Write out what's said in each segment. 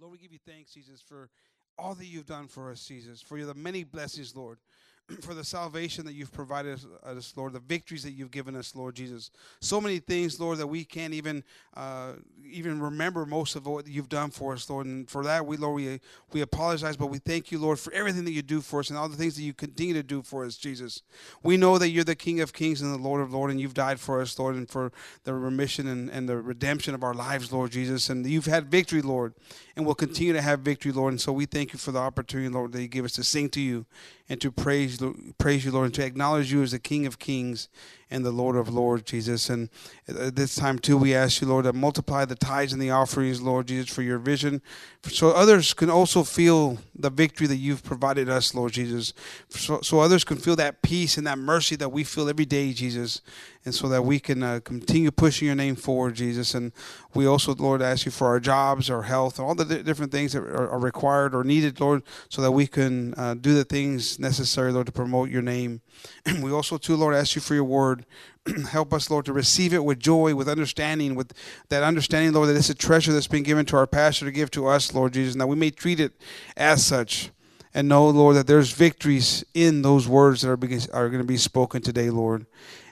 Lord, we give you thanks, Jesus, for all that you've done for us, Jesus, for the many blessings, Lord. for the salvation that you've provided us, Lord, the victories that you've given us, Lord Jesus. So many things, Lord, that we can't even uh, even remember most of what you've done for us, Lord. And for that, we, Lord, we we apologize, but we thank you, Lord, for everything that you do for us and all the things that you continue to do for us, Jesus. We know that you're the King of Kings and the Lord of Lords, and you've died for us, Lord, and for the remission and, and the redemption of our lives, Lord Jesus. And you've had victory, Lord, and will continue to have victory, Lord. And so we thank you for the opportunity, Lord, that you give us to sing to you and to praise praise you, Lord, and to acknowledge you as the King of Kings and the Lord of Lords, Jesus. And at this time, too, we ask you, Lord, to multiply the tithes and the offerings, Lord Jesus, for your vision, so others can also feel the victory that you've provided us, Lord Jesus. So, so others can feel that peace and that mercy that we feel every day, Jesus. And so that we can uh, continue pushing your name forward, Jesus. And we also, Lord, ask you for our jobs, our health, all the different things that are, are required or needed, Lord, so that we can uh, do the things necessary, Lord, to promote your name. And we also, too, Lord, ask you for your word. Help us, Lord, to receive it with joy, with understanding, with that understanding, Lord, that it's a treasure that's been given to our pastor to give to us, Lord Jesus. that we may treat it as such and know, Lord, that there's victories in those words that are, are going to be spoken today, Lord.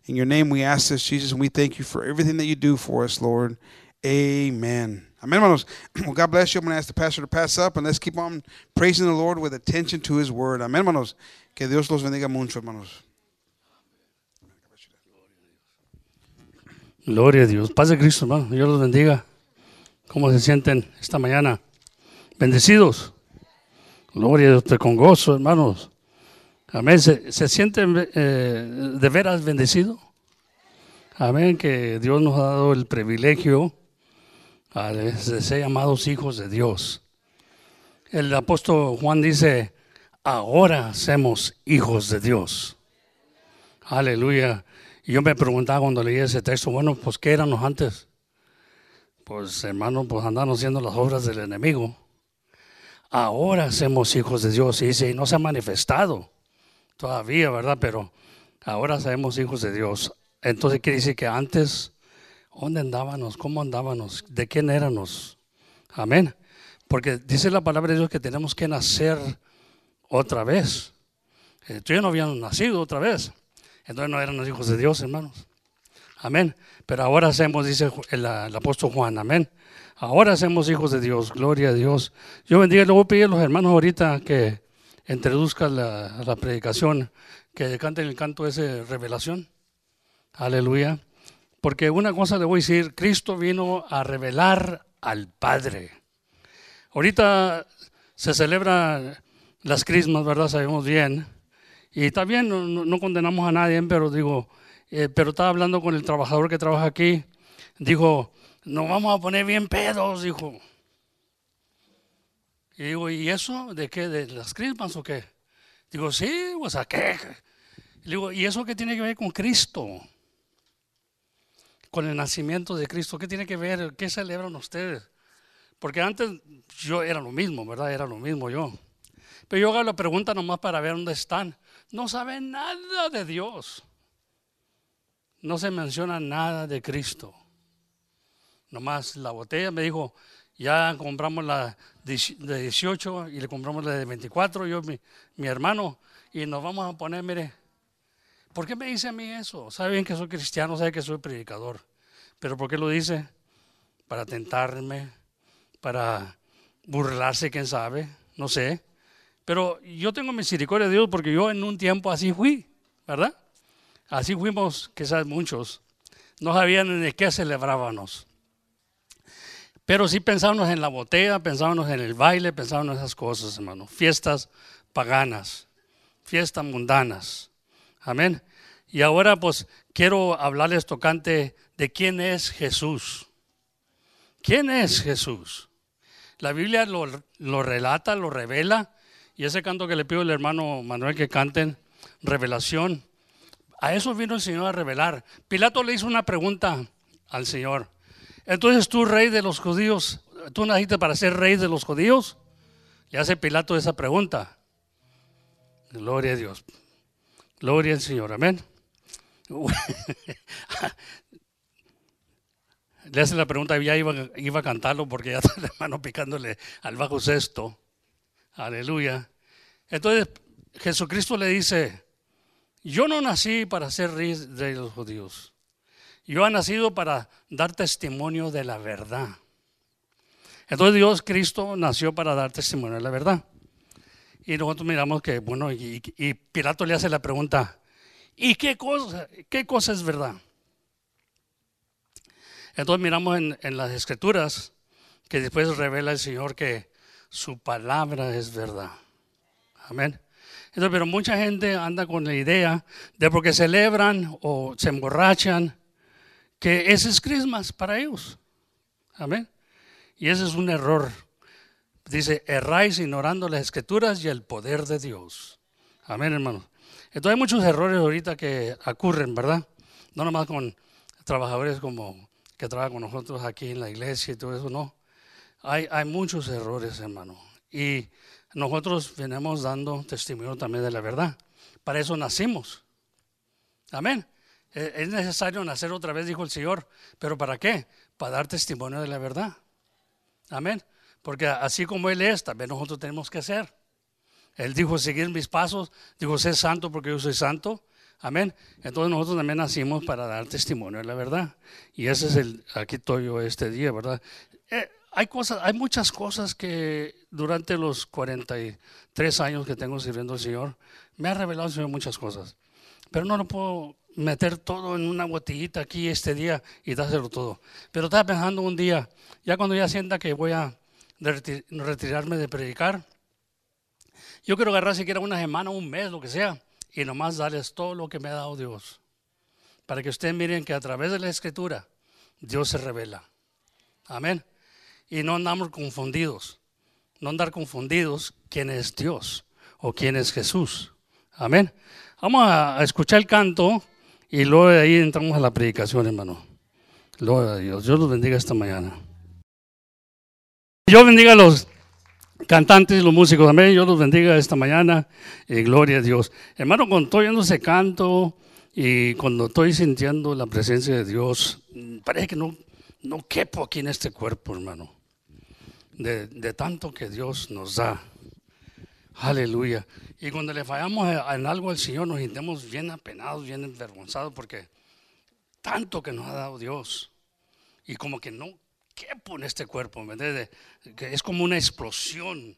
In your name we ask this, Jesus, and we thank you for everything that you do for us, Lord. Amen. Amen, hermanos. Well, God bless you. I'm going to ask the pastor to pass up, and let's keep on praising the Lord with attention to his word. Amen, hermanos. Que Dios los bendiga mucho, hermanos. Gloria a Dios. Paz de Cristo, hermano. Dios los bendiga. ¿Cómo se sienten esta mañana? Bendecidos. Gloria a Dios, con gozo, hermanos. Amén. ¿Se, se sienten eh, de veras bendecidos? Amén. Que Dios nos ha dado el privilegio de ser llamados hijos de Dios. El apóstol Juan dice, ahora somos hijos de Dios. Aleluya. Y yo me preguntaba cuando leí ese texto, bueno, pues ¿qué éramos antes? Pues hermano, pues andamos haciendo las obras del enemigo. Ahora somos hijos de Dios. Y dice, y no se ha manifestado todavía, ¿verdad? Pero ahora somos hijos de Dios. Entonces quiere decir que antes, ¿dónde andábamos? ¿Cómo andábamos? ¿De quién éramos? Amén. Porque dice la palabra de Dios que tenemos que nacer otra vez. Eh, tú ya no habían nacido otra vez. Entonces no eran los hijos de Dios, hermanos. Amén. Pero ahora hacemos, dice el, apóstol Juan, amén. Ahora hacemos hijos de Dios, gloria a Dios. Yo bendiga, le voy a pedir a los hermanos ahorita que introduzcan la, predicación, que canten el canto ese revelación. Aleluya. Porque una cosa le voy a decir, Cristo vino a revelar al Padre. Ahorita se celebra las crismas, ¿verdad? Sabemos bien. Y también no, no, condenamos a nadie, pero digo, eh, pero estaba hablando con el trabajador que trabaja aquí. Dijo, nos vamos a poner bien pedos, dijo. Y digo, ¿y eso de qué? ¿De las crismas o qué? Digo, sí, o sea, ¿qué? Y digo, ¿y eso qué tiene que ver con Cristo? Con el nacimiento de Cristo, ¿qué tiene que ver? ¿Qué celebran ustedes? Porque antes yo era lo mismo, ¿verdad? Era lo mismo yo. Pero yo hago la pregunta nomás para ver dónde están no sabe nada de Dios. No se menciona nada de Cristo. Nomás la botella me dijo, ya compramos la de 18 y le compramos la de 24, yo, mi, mi hermano, y nos vamos a poner, mire, ¿por qué me dice a mí eso? Sabe bien que soy cristiano, sabe que soy predicador, pero ¿por qué lo dice? Para tentarme, para burlarse, quién sabe, no sé. Pero yo tengo misericordia de Dios porque yo en un tiempo así fui, ¿verdad? Así fuimos, quizás muchos. No sabían de qué celebrábamos. Pero sí pensábamos en la botella, pensábamos en el baile, pensábamos en esas cosas, hermano. Fiestas paganas, fiestas mundanas. Amén. Y ahora pues quiero hablarles tocante de quién es Jesús. ¿Quién es Jesús? La Biblia lo, lo relata, lo revela y ese canto que le pido al hermano Manuel que canten, revelación. A eso vino el Señor a revelar. Pilato le hizo una pregunta al Señor. Entonces tú, rey de los judíos, ¿tú naciste para ser rey de los judíos? Le hace Pilato esa pregunta. Gloria a Dios. Gloria al Señor. Amén. le hace la pregunta, ya iba, iba a cantarlo porque ya está el hermano picándole al bajo sexto. Aleluya. Entonces Jesucristo le dice, yo no nací para ser rey de los judíos. Yo he nacido para dar testimonio de la verdad. Entonces Dios, Cristo, nació para dar testimonio de la verdad. Y nosotros miramos que, bueno, y, y Pilato le hace la pregunta, ¿y qué cosa, qué cosa es verdad? Entonces miramos en, en las escrituras que después revela el Señor que su palabra es verdad. Amén. Entonces, pero mucha gente anda con la idea de porque celebran o se emborrachan, que ese es Christmas para ellos. Amén. Y ese es un error. Dice, erráis ignorando las escrituras y el poder de Dios. Amén, hermanos. Entonces hay muchos errores ahorita que ocurren, ¿verdad? No nomás con trabajadores como que trabajan con nosotros aquí en la iglesia y todo eso, no. Hay, hay muchos errores, hermano. Y nosotros venimos dando testimonio también de la verdad. Para eso nacimos. Amén. E, es necesario nacer otra vez, dijo el Señor. ¿Pero para qué? Para dar testimonio de la verdad. Amén. Porque así como Él es, también nosotros tenemos que ser. Él dijo, seguir mis pasos. Dijo, ser santo porque yo soy santo. Amén. Entonces nosotros también nacimos para dar testimonio de la verdad. Y ese es el, aquí estoy yo este día, ¿verdad? Eh, hay cosas, hay muchas cosas que durante los 43 años que tengo sirviendo al Señor, me ha revelado el Señor muchas cosas. Pero no lo puedo meter todo en una botellita aquí este día y dárselo todo. Pero estaba pensando un día, ya cuando ya sienta que voy a retirarme de predicar, yo quiero agarrar siquiera una semana, un mes, lo que sea, y nomás darles todo lo que me ha dado Dios. Para que ustedes miren que a través de la escritura Dios se revela. Amén. Y no andamos confundidos. No andar confundidos quién es Dios o quién es Jesús. Amén. Vamos a escuchar el canto y luego de ahí entramos a la predicación, hermano. Gloria a Dios. Dios los bendiga esta mañana. Dios bendiga a los cantantes y los músicos. Amén. Dios los bendiga esta mañana. Y gloria a Dios. Hermano, cuando estoy oyendo ese canto y cuando estoy sintiendo la presencia de Dios, parece que no, no quepo aquí en este cuerpo, hermano. De tanto que Dios nos da. Aleluya. Y cuando le fallamos en algo al Señor, nos sentimos bien apenados, bien avergonzados, porque tanto que nos ha dado Dios. Y como que no quepo en este cuerpo, ¿me? Que es como una explosión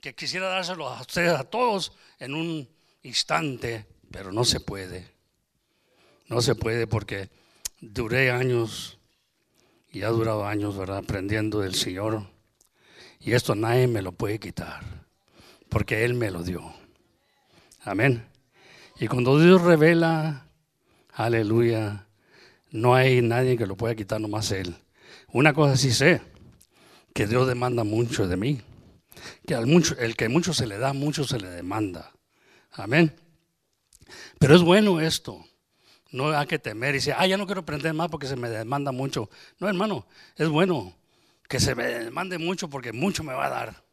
que quisiera dárselo a ustedes, a todos, en un instante, pero no se puede. No se puede porque duré años y ha durado años, ¿verdad? Aprendiendo del Señor. Y esto nadie me lo puede quitar, porque Él me lo dio. Amén. Y cuando Dios revela, aleluya, no hay nadie que lo pueda quitar nomás Él. Una cosa sí sé, que Dios demanda mucho de mí. Que al mucho, el que mucho se le da, mucho se le demanda. Amén. Pero es bueno esto. No hay que temer y decir, ah, ya no quiero aprender más porque se me demanda mucho. No, hermano, es bueno que se me demande mucho porque mucho me va a dar.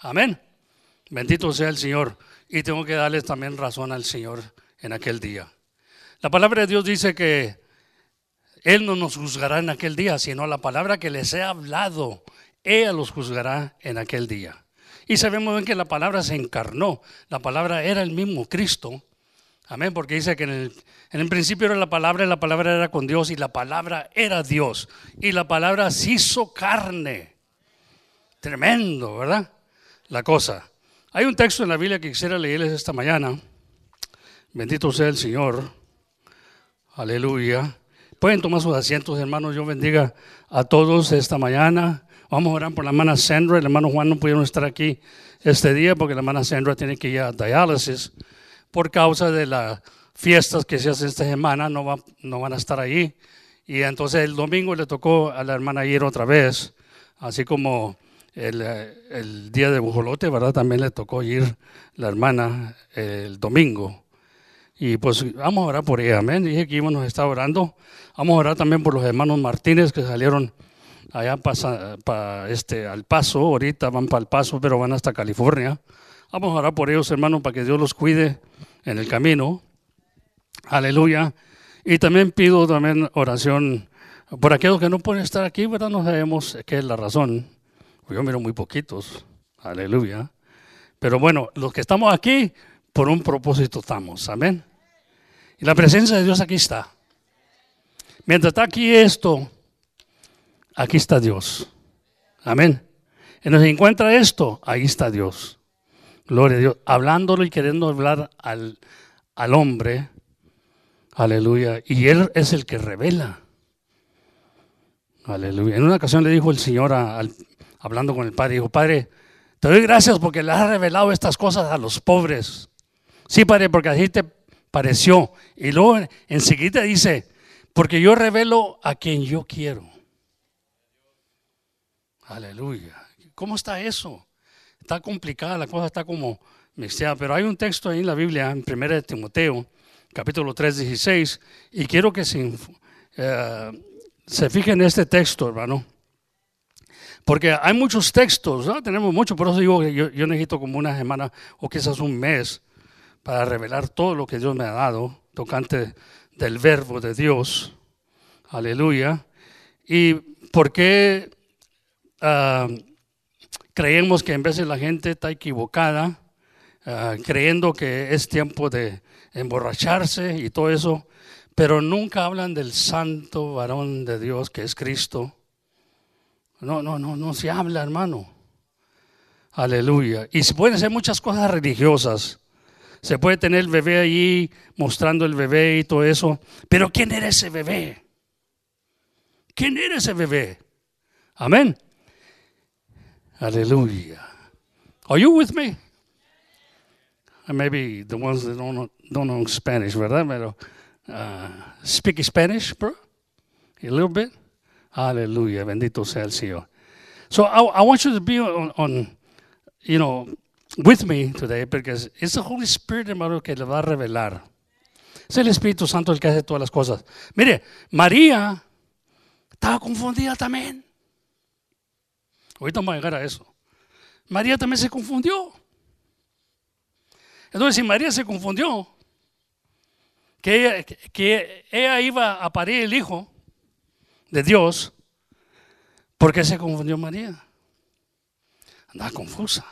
Amén. Bendito sea el Señor. Y tengo que darles también razón al Señor en aquel día. La palabra de Dios dice que Él no nos juzgará en aquel día, sino la palabra que les he hablado, ella los juzgará en aquel día. Y sabemos bien que la palabra se encarnó, la palabra era el mismo Cristo. Amén, porque dice que en el, en el principio era la palabra y la palabra era con Dios y la palabra era Dios. Y la palabra se hizo carne. Tremendo, ¿verdad? La cosa. Hay un texto en la Biblia que quisiera leerles esta mañana. Bendito sea el Señor. Aleluya. Pueden tomar sus asientos, hermanos. Yo bendiga a todos esta mañana. Vamos a orar por la hermana Sandra. El hermano Juan no pudieron estar aquí este día porque la hermana Sandra tiene que ir a diálisis por causa de las fiestas que se hacen esta semana. No, va, no van a estar ahí. Y entonces el domingo le tocó a la hermana ir otra vez, así como el, el, día de Bujolote, ¿verdad? También le tocó ir la hermana el domingo. Y pues vamos a orar por ella, amén. Dije que íbamos a estar orando. Vamos a orar también por los hermanos Martínez que salieron allá para este, al paso. Ahorita van para el paso, pero van hasta California. Vamos a orar por ellos, hermanos, para que Dios los cuide en el camino. Aleluya. Y también pido también oración Por aquellos que no pueden estar aquí, ¿verdad? No sabemos qué es la razón. Yo miro muy poquitos. Aleluya. Pero bueno, los que estamos aquí, por un propósito estamos. Amén. Y la presencia de Dios aquí está. Mientras está aquí esto, aquí está Dios. Amén. Y nos encuentra esto, ahí está Dios. Gloria a Dios. Hablándolo y queriendo hablar al, al hombre. Aleluya. Y Él es el que revela. Aleluya. En una ocasión le dijo el Señor, hablando con el Padre, dijo, Padre, te doy gracias porque le has revelado estas cosas a los pobres. Sí, Padre, porque así te pareció. Y luego enseguida dice, porque yo revelo a quien yo quiero. Aleluya. ¿Cómo está eso? Está complicada, la cosa está como mixteada, pero hay un texto ahí en la Biblia, en 1 Timoteo, capítulo 3, 16, y quiero que se, eh, se fijen en este texto, hermano. Porque hay muchos textos, tenemos muchos, por eso digo que yo, necesito como una semana o quizás un mes para revelar todo lo que Dios me ha dado, tocante del verbo de Dios. Aleluya. ¿Y por qué uh, creemos que en de la gente está equivocada, uh, creyendo que es tiempo de emborracharse y todo eso, pero nunca hablan del santo varón de Dios que es Cristo? No, no, no, no se habla, hermano. Aleluya. Y se pueden hacer muchas cosas religiosas. Se puede tener el bebé allí mostrando el bebé y todo eso. Pero ¿quién era ese bebé? ¿Quién era ese bebé? Amén. Aleluya. Are you with me? maybe the ones that don't, don't know Spanish, ¿verdad? Pero, uh, speak Spanish, bro? A little bit? Aleluya, bendito sea el Señor. So I, want you to be on, on, you know, with me today because it's the Holy Spirit, hermano, que le va a revelar. Es el Espíritu Santo el que hace todas las cosas. Mire, María estaba confundida también. Ahorita vamos a llegar a eso. María también se confundió. Entonces, si María se confundió, que ella, que ella iba a parir el hijo, de Dios, ¿por qué se confundió María? Andaba confusa.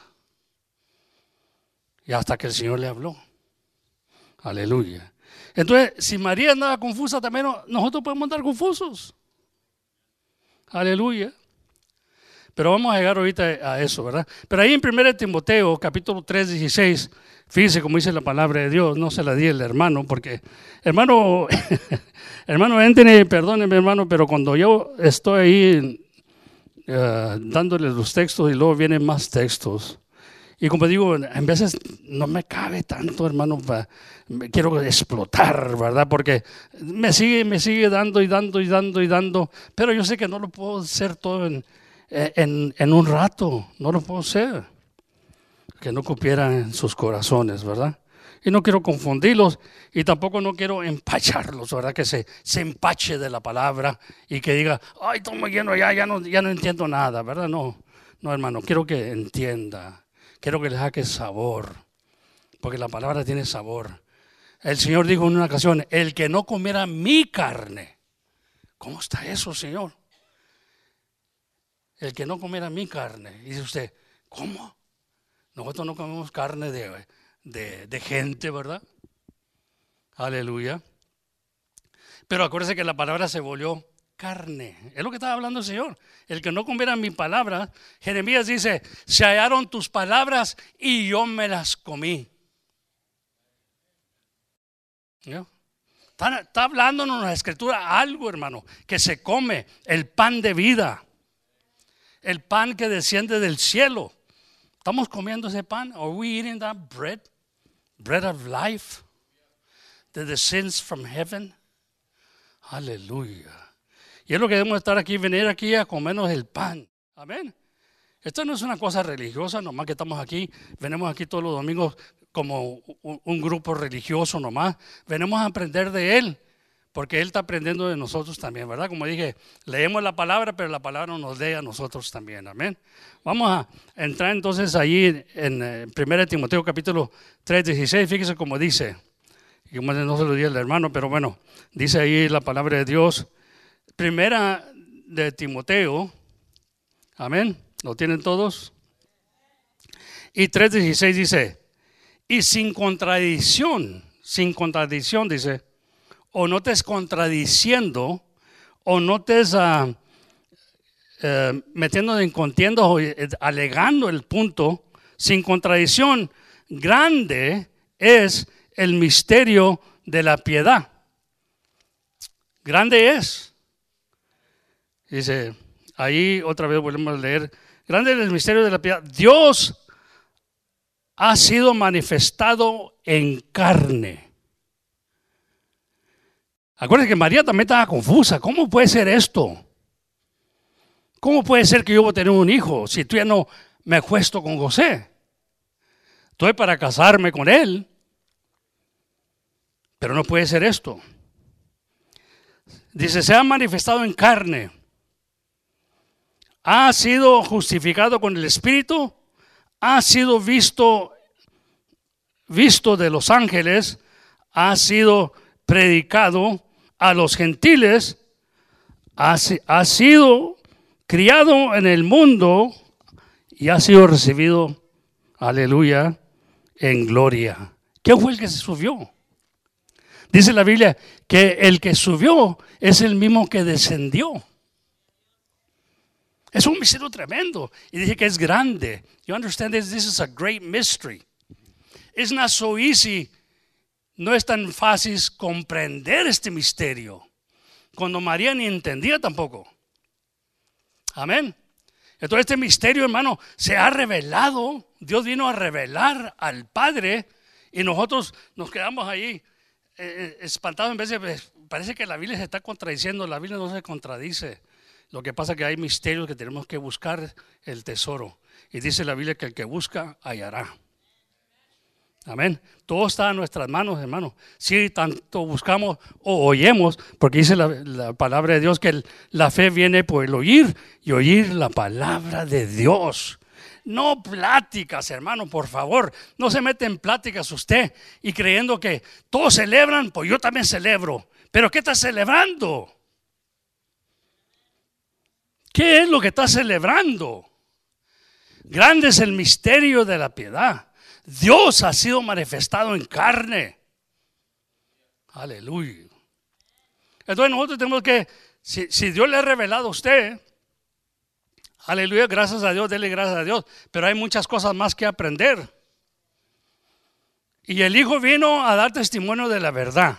Y hasta que el Señor le habló. Aleluya. Entonces, si María andaba confusa, también nosotros podemos andar confusos. Aleluya. Pero vamos a llegar ahorita a eso, ¿verdad? Pero ahí en 1 Timoteo, capítulo 3, 16, fíjese como dice la palabra de Dios, no se la di el hermano, porque, hermano, hermano Anthony, perdóneme hermano, pero cuando yo estoy ahí uh, dándole los textos y luego vienen más textos, y como digo, en veces no me cabe tanto, hermano, quiero explotar, ¿verdad? Porque me sigue, me sigue dando y dando y dando y dando, pero yo sé que no lo puedo hacer todo en en un rato, no lo puedo hacer. Que no cupieran sus corazones, ¿verdad? Y no quiero confundirlos y tampoco no quiero empacharlos, ¿verdad? Que se, se empache de la palabra y que diga, ay, estoy lleno ya, ya no, ya no entiendo nada, ¿verdad? No, no, hermano, quiero que entienda, quiero que le saque sabor, porque la palabra tiene sabor. El Señor dijo en una ocasión, el que no comiera mi carne. ¿Cómo está eso, Señor? el que no comiera mi carne. Y dice usted, ¿cómo? Nosotros no comemos carne de, de, gente, ¿verdad? Aleluya. Pero acuérdese que la palabra se volvió carne. Es lo que estaba hablando el Señor. El que no comiera mi palabra, Jeremías dice, se hallaron tus palabras y yo me las comí. Está, está hablándonos la escritura algo, hermano, que se come, el pan de vida el pan que desciende del cielo. ¿Estamos comiendo ese pan? Are we eating that bread? Bread of life that descends from heaven. Aleluya. Y es lo que debemos estar aquí, venir aquí a comernos el pan. Amén. Esto no es una cosa religiosa, nomás que estamos aquí, venimos aquí todos los domingos como un grupo religioso nomás, venimos a aprender de Él porque Él está aprendiendo de nosotros también, ¿verdad? Como dije, leemos la palabra, pero la palabra nos lee a nosotros también, amén. Vamos a entrar entonces allí en 1 eh, Timoteo capítulo 3, 16, fíjese cómo dice, y no se lo di al hermano, pero bueno, dice ahí la palabra de Dios, Primera de Timoteo, amén, ¿lo tienen todos? Y 3.16 dice, y sin contradicción, sin contradicción dice, o no te es contradiciendo, o no te es uh, uh, metiendo en contienda o eh, alegando el punto, sin contradicción, grande es el misterio de la piedad. Grande es. Dice, ahí otra vez volvemos a leer, grande es el misterio de la piedad. Dios ha sido manifestado en carne. Acuérdense que María también estaba confusa. ¿Cómo puede ser esto? ¿Cómo puede ser que yo voy a tener un hijo si tú ya no me acuesto con José? Estoy para casarme con él, pero no puede ser esto. Dice, se ha manifestado en carne. Ha sido justificado con el Espíritu. Ha sido visto, visto de los ángeles. Ha sido predicado a los gentiles. Ha, sido criado en el mundo y ha sido recibido, aleluya, en gloria. ¿Quién fue el que se subió? Dice la Biblia que el que subió es el mismo que descendió. Es un misterio tremendo. Y dice que es grande. You understand this? This is a great mystery. It's not so easy. No es tan fácil comprender este misterio. Cuando María ni entendía tampoco. Amén. Entonces este misterio, hermano, se ha revelado. Dios vino a revelar al Padre y nosotros nos quedamos ahí eh, espantados en vez de... Parece que la Biblia se está contradiciendo. La Biblia no se contradice. Lo que pasa es que hay misterios que tenemos que buscar el tesoro. Y dice la Biblia que el que busca hallará. Amén. Todo está en nuestras manos, hermano. Si tanto buscamos o oyemos, porque dice la, palabra de Dios que la fe viene por el oír y oír la palabra de Dios. No pláticas, hermano, por favor. No se mete en pláticas usted y creyendo que todos celebran, pues yo también celebro. Pero ¿qué está celebrando? ¿Qué es lo que está celebrando? Grande es el misterio de la piedad. Dios ha sido manifestado en carne. Aleluya. Entonces nosotros tenemos que, si, Dios le ha revelado a usted, aleluya, gracias a Dios, dele gracias a Dios, pero hay muchas cosas más que aprender. Y el Hijo vino a dar testimonio de la verdad.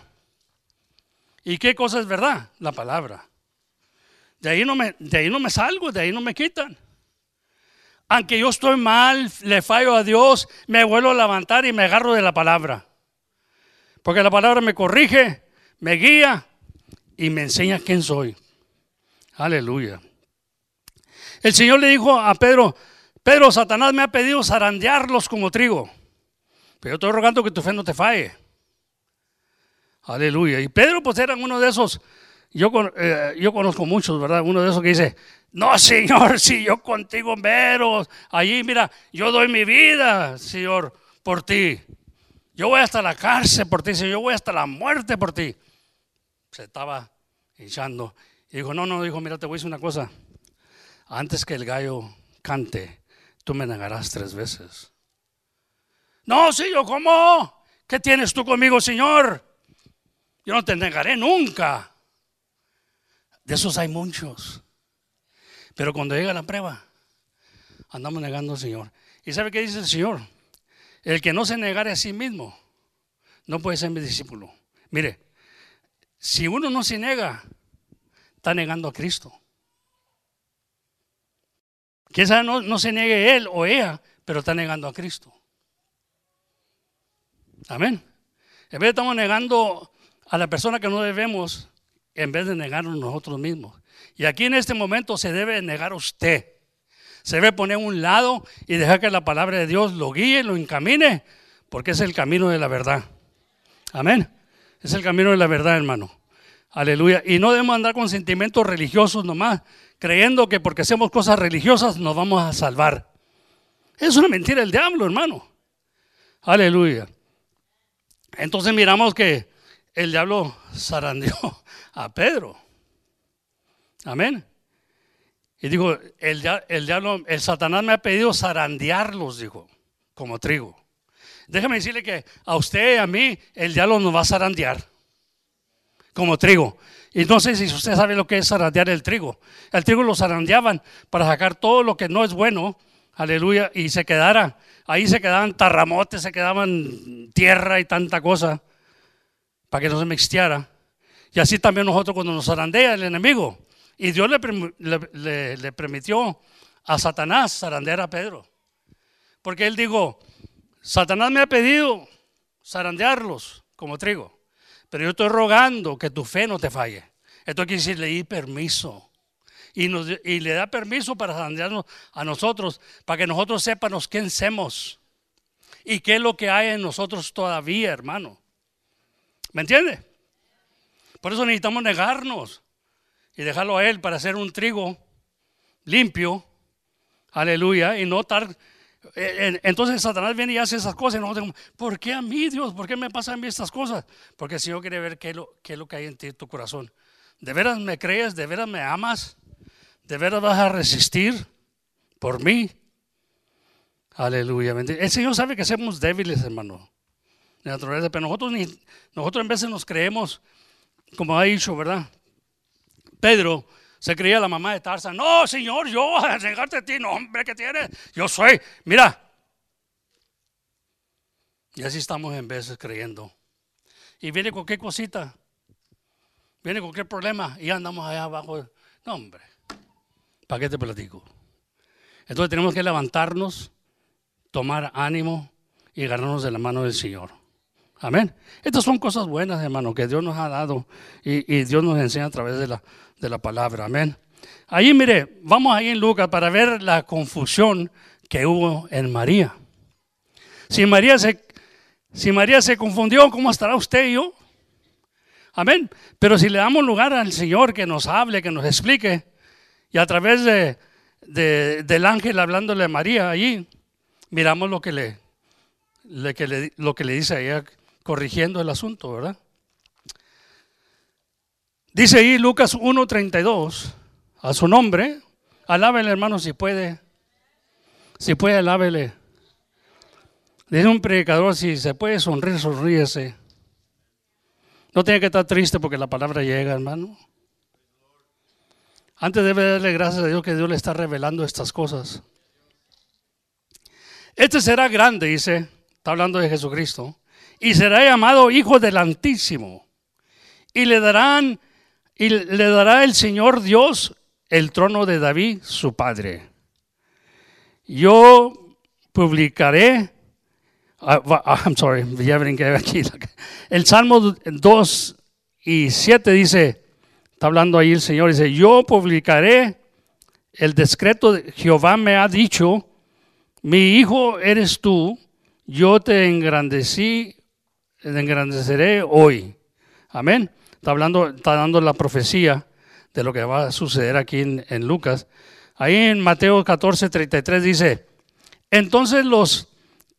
¿Y qué cosa es verdad? La palabra. De ahí no me, de ahí no me salgo, de ahí no me quitan. Aunque yo estoy mal, le fallo a Dios, me vuelvo a levantar y me agarro de la palabra. Porque la palabra me corrige, me guía y me enseña quién soy. Aleluya. El Señor le dijo a Pedro, Pedro, Satanás me ha pedido zarandearlos como trigo. Pero yo estoy rogando que tu fe no te falle. Aleluya. Y Pedro pues era uno de esos, yo, eh, yo conozco muchos, ¿verdad? Uno de esos que dice, no, Señor, si yo contigo mero, allí, mira, yo doy mi vida, Señor, por ti. Yo voy hasta la cárcel por ti, Señor, yo voy hasta la muerte por ti. Se estaba hinchando. Y dijo, no, no, dijo, mira, te voy a decir una cosa. Antes que el gallo cante, tú me negarás tres veces. No, Señor, ¿cómo? ¿Qué tienes tú conmigo, Señor? Yo no te negaré nunca. De esos hay muchos. Pero cuando llega la prueba, andamos negando al Señor. ¿Y sabe qué dice el Señor? El que no se negare a sí mismo, no puede ser mi discípulo. Mire, si uno no se niega, está negando a Cristo. Quizás no, no se niegue él o ella, pero está negando a Cristo. Amén. En vez de estamos negando a la persona que no debemos, en vez de negarnos nosotros mismos. Y aquí en este momento se debe negar usted. Se debe poner a un lado y dejar que la palabra de Dios lo guíe, lo encamine, porque es el camino de la verdad. Amén. Es el camino de la verdad, hermano. Aleluya. Y no debemos andar con sentimientos religiosos nomás, creyendo que porque hacemos cosas religiosas nos vamos a salvar. Es una mentira del diablo, hermano. Aleluya. Entonces miramos que el diablo zarandeó a Pedro. Amén. Y dijo, el, diablo, el Satanás me ha pedido zarandearlos, dijo, como trigo. Déjame decirle que a usted y a mí el diablo nos va a zarandear como trigo. Y no sé si usted sabe lo que es zarandear el trigo. El trigo lo zarandeaban para sacar todo lo que no es bueno, aleluya, y se quedara. Ahí se quedaban tarramotes, se quedaban tierra y tanta cosa, para que no se mixteara. Y así también nosotros cuando nos zarandea el enemigo. Y Dios le, le permitió a Satanás zarandear a Pedro. Porque él dijo, Satanás me ha pedido zarandearlos como trigo, pero yo estoy rogando que tu fe no te falle. Esto quiere decir, le di permiso. Y, y le da permiso para zarandearnos a nosotros, para que nosotros sepamos quién somos y qué es lo que hay en nosotros todavía, hermano. ¿Me entiende? Por eso necesitamos negarnos y dejarlo a Él para hacer un trigo limpio, aleluya, y no estar eh, entonces Satanás viene y hace esas cosas y nosotros decimos, ¿por qué a mí Dios? ¿Por qué me pasan a mí estas cosas? Porque el Señor quiere ver qué es lo, qué lo que hay en ti, tu corazón. ¿De veras me crees? ¿De veras me amas? ¿De veras vas a resistir por mí? Aleluya. El Señor sabe que somos débiles, hermano. De pero nosotros, nosotros en veces nos creemos, como ha dicho, ¿verdad? Pedro se creía la mamá de Tarzan. No, Señor, yo a llegarte a ti, no, hombre, que tienes? Yo soy, mira. Y así estamos en veces creyendo. Y viene cualquier cosita, viene cualquier problema y andamos allá abajo. No, hombre, ¿para qué te platico? Entonces tenemos que levantarnos, tomar ánimo y ganarnos de la mano del Señor. Amén. Estas son cosas buenas, hermano, que Dios nos ha dado y, Dios nos enseña a través de la, de la palabra. Amén. Ahí mire, vamos ahí en Lucas para ver la confusión que hubo en María. Si María se, si María se confundió, ¿cómo estará usted y yo? Amén. Pero si le damos lugar al Señor que nos hable, que nos explique, y a través de, del ángel hablándole a María allí, miramos lo que le, lo que le dice a ella corrigiendo el asunto, ¿verdad? Dice ahí Lucas 1.32, a su nombre, alábele hermano si puede, si puede alábele. Dice un predicador, si se puede sonreír, sonríese. No tiene que estar triste porque la palabra llega, hermano. Antes debe darle gracias a Dios que Dios le está revelando estas cosas. Este será grande, dice, está hablando de Jesucristo, y será llamado Hijo del Altísimo. Y le darán y le dará el Señor Dios el trono de David, su padre. Yo publicaré, uh, I'm sorry, ya aquí. El Salmo 2 y 7 dice, está hablando ahí el Señor, dice, yo publicaré el decreto de Jehová me ha dicho, mi hijo eres tú, yo te engrandecí, engrandeceré hoy. Amén. Está hablando, está dando la profecía de lo que va a suceder aquí en, Lucas. Ahí en Mateo 14, 33 dice, entonces los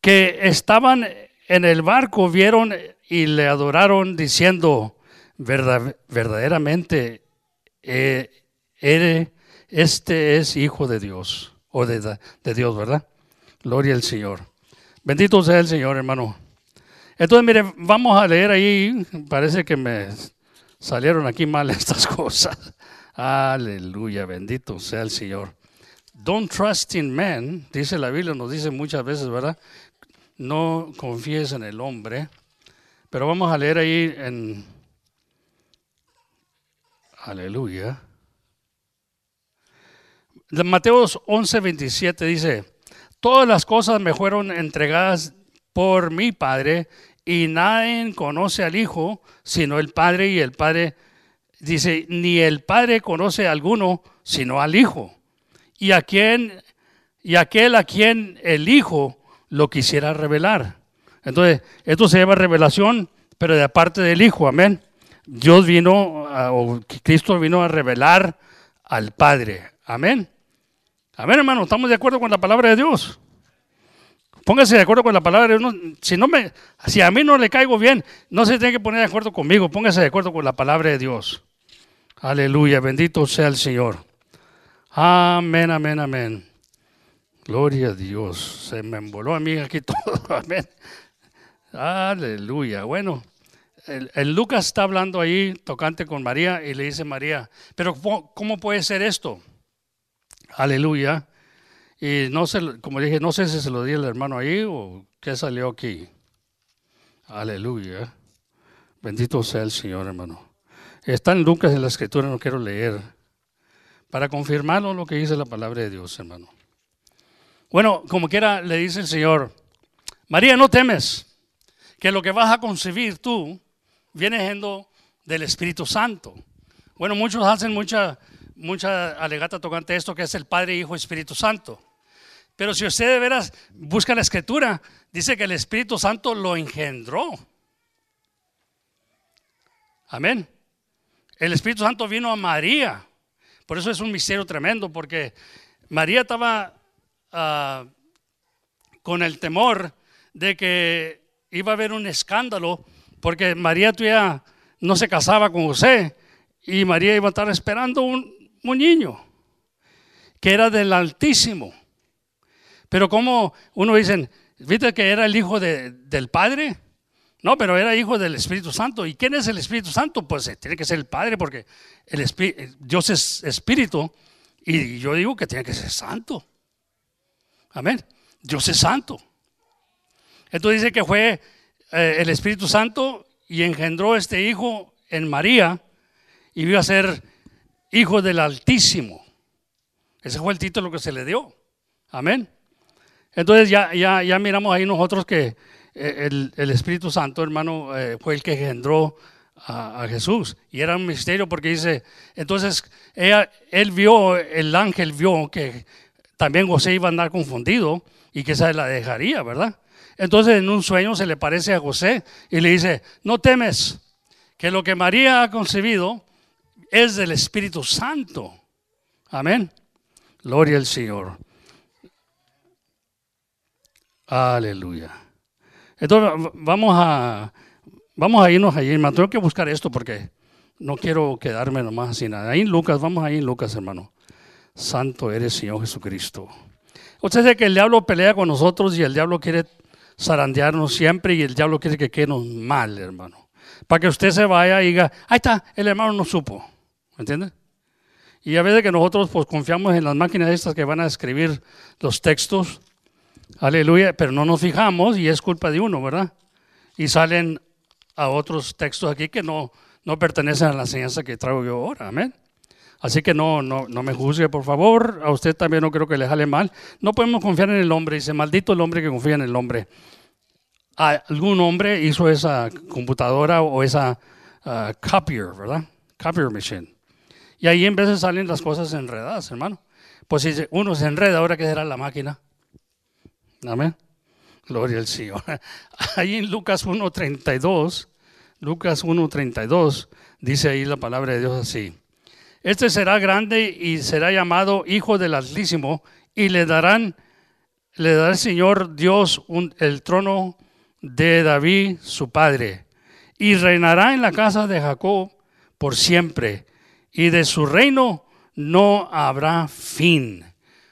que estaban en el barco vieron y le adoraron diciendo, verdaderamente, eh, este es hijo de Dios, o de, de Dios, ¿verdad? Gloria al Señor. Bendito sea el Señor, hermano. Entonces, mire, vamos a leer ahí, parece que me salieron aquí mal estas cosas. Aleluya, bendito sea el Señor. Don't trust in men, dice la Biblia, nos dice muchas veces, ¿verdad? No confíes en el hombre. Pero vamos a leer ahí en... Aleluya. Mateo 11, 27 dice, todas las cosas me fueron entregadas por mi Padre y nadie conoce al Hijo sino el Padre y el Padre dice, ni el Padre conoce a alguno sino al Hijo. Y a quien y aquel a quien el Hijo lo quisiera revelar. Entonces, esto se llama revelación, pero de parte del Hijo, amén. Dios vino, o Cristo vino a revelar al Padre, amén. Amén, hermano, estamos de acuerdo con la palabra de Dios. Póngase de acuerdo con la palabra. si, no me, si a mí no le caigo bien, no se tiene que poner de acuerdo conmigo. Póngase de acuerdo con la palabra de Dios. Aleluya, bendito sea el Señor. Amén, amén, amén. Gloria a Dios. Se me emboló a mí aquí todo. Amén. Aleluya. Bueno, el, Lucas está hablando ahí, tocante con María, y le dice María, pero ¿cómo puede ser esto? Aleluya. Y no sé, como dije, no sé si se lo di el hermano ahí o qué salió aquí. Aleluya. Bendito sea el Señor, hermano. Está en Lucas en la escritura, no quiero leer. Para confirmarlo lo que dice la palabra de Dios, hermano. Bueno, como quiera, le dice el Señor, María, no temes, que lo que vas a concebir tú viene siendo del Espíritu Santo. Bueno, muchos hacen mucha, mucha alegata tocante esto, que es el Padre, Hijo, Espíritu Santo. Pero si usted de veras busca la escritura, dice que el Espíritu Santo lo engendró. Amén. El Espíritu Santo vino a María. Por eso es un misterio tremendo, porque María estaba ah, con el temor de que iba a haber un escándalo, porque María todavía no se casaba con José y María iba a estar esperando un, un niño que era del Altísimo. Pero como uno dice, ¿viste que era el hijo del Padre? No, pero era hijo del Espíritu Santo. ¿Y quién es el Espíritu Santo? Pues eh, tiene que ser el Padre porque el eh, Dios es Espíritu y yo digo que tiene que ser santo. Amén. Dios es santo. Entonces dice que fue eh, el Espíritu Santo y engendró este hijo en María y iba a ser hijo del Altísimo. Ese fue el título que se le dio. Amén. Entonces ya, ya, ya miramos ahí nosotros que eh, el, Espíritu Santo, hermano, eh, fue el que engendró a, Jesús. Y era un misterio porque dice, entonces él vio, el ángel vio que también José iba a andar confundido y que se la dejaría, ¿verdad? Entonces en un sueño se le parece a José y le dice, no temes, que lo que María ha concebido es del Espíritu Santo. Amén. Gloria al Señor. Aleluya. Entonces vamos a, vamos a irnos allí, hermano. Tengo que buscar esto porque no quiero quedarme nomás sin nada. Ahí en Lucas, vamos ahí en Lucas, hermano. Santo eres, Señor Jesucristo. Usted sabe que el diablo pelea con nosotros y el diablo quiere zarandearnos siempre y el diablo quiere que quedemos mal, hermano. Para que usted se vaya y diga, ahí está, el hermano no supo. ¿Me entiende? Y a veces que nosotros pues confiamos en las máquinas estas que van a escribir los textos Aleluya, pero no nos fijamos y es culpa de uno, ¿verdad? Y salen a otros textos aquí que no, no pertenecen a la enseñanza que traigo yo ahora, amén. Así que no, no, no me juzgue, por favor. A usted también no creo que le jale mal. No podemos confiar en el hombre. Dice, maldito el hombre que confía en el hombre. Algún hombre hizo esa computadora o esa uh, copier, ¿verdad? Copier machine. Y ahí en de salen las cosas enredadas, hermano. Pues si uno se enreda, ahora que será la máquina. Amén. Gloria al Señor. Ahí en Lucas 1.32, Lucas 1.32, dice ahí la palabra de Dios así. Este será grande y será llamado Hijo del Altísimo y le darán, le dará el Señor Dios el trono de David, su padre, y reinará en la casa de Jacob por siempre, y de su reino no habrá fin.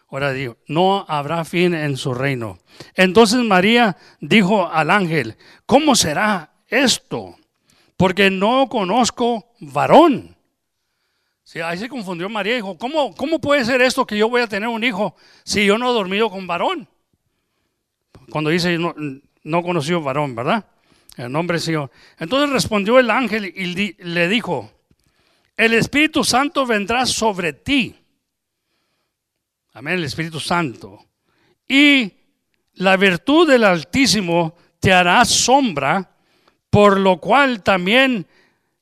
Ahora digo, no habrá fin en su reino. Entonces María dijo al ángel, ¿cómo será esto? Porque no conozco varón. Ahí se confundió María y dijo, ¿cómo, ¿cómo puede ser esto que yo voy a tener un hijo si yo no he dormido con varón? Cuando dice no, no conoció varón, ¿verdad? El nombre Señor. Entonces respondió el ángel y le dijo, el Espíritu Santo vendrá sobre ti Amén, el Espíritu Santo. Y la virtud del Altísimo te hará sombra, por lo cual también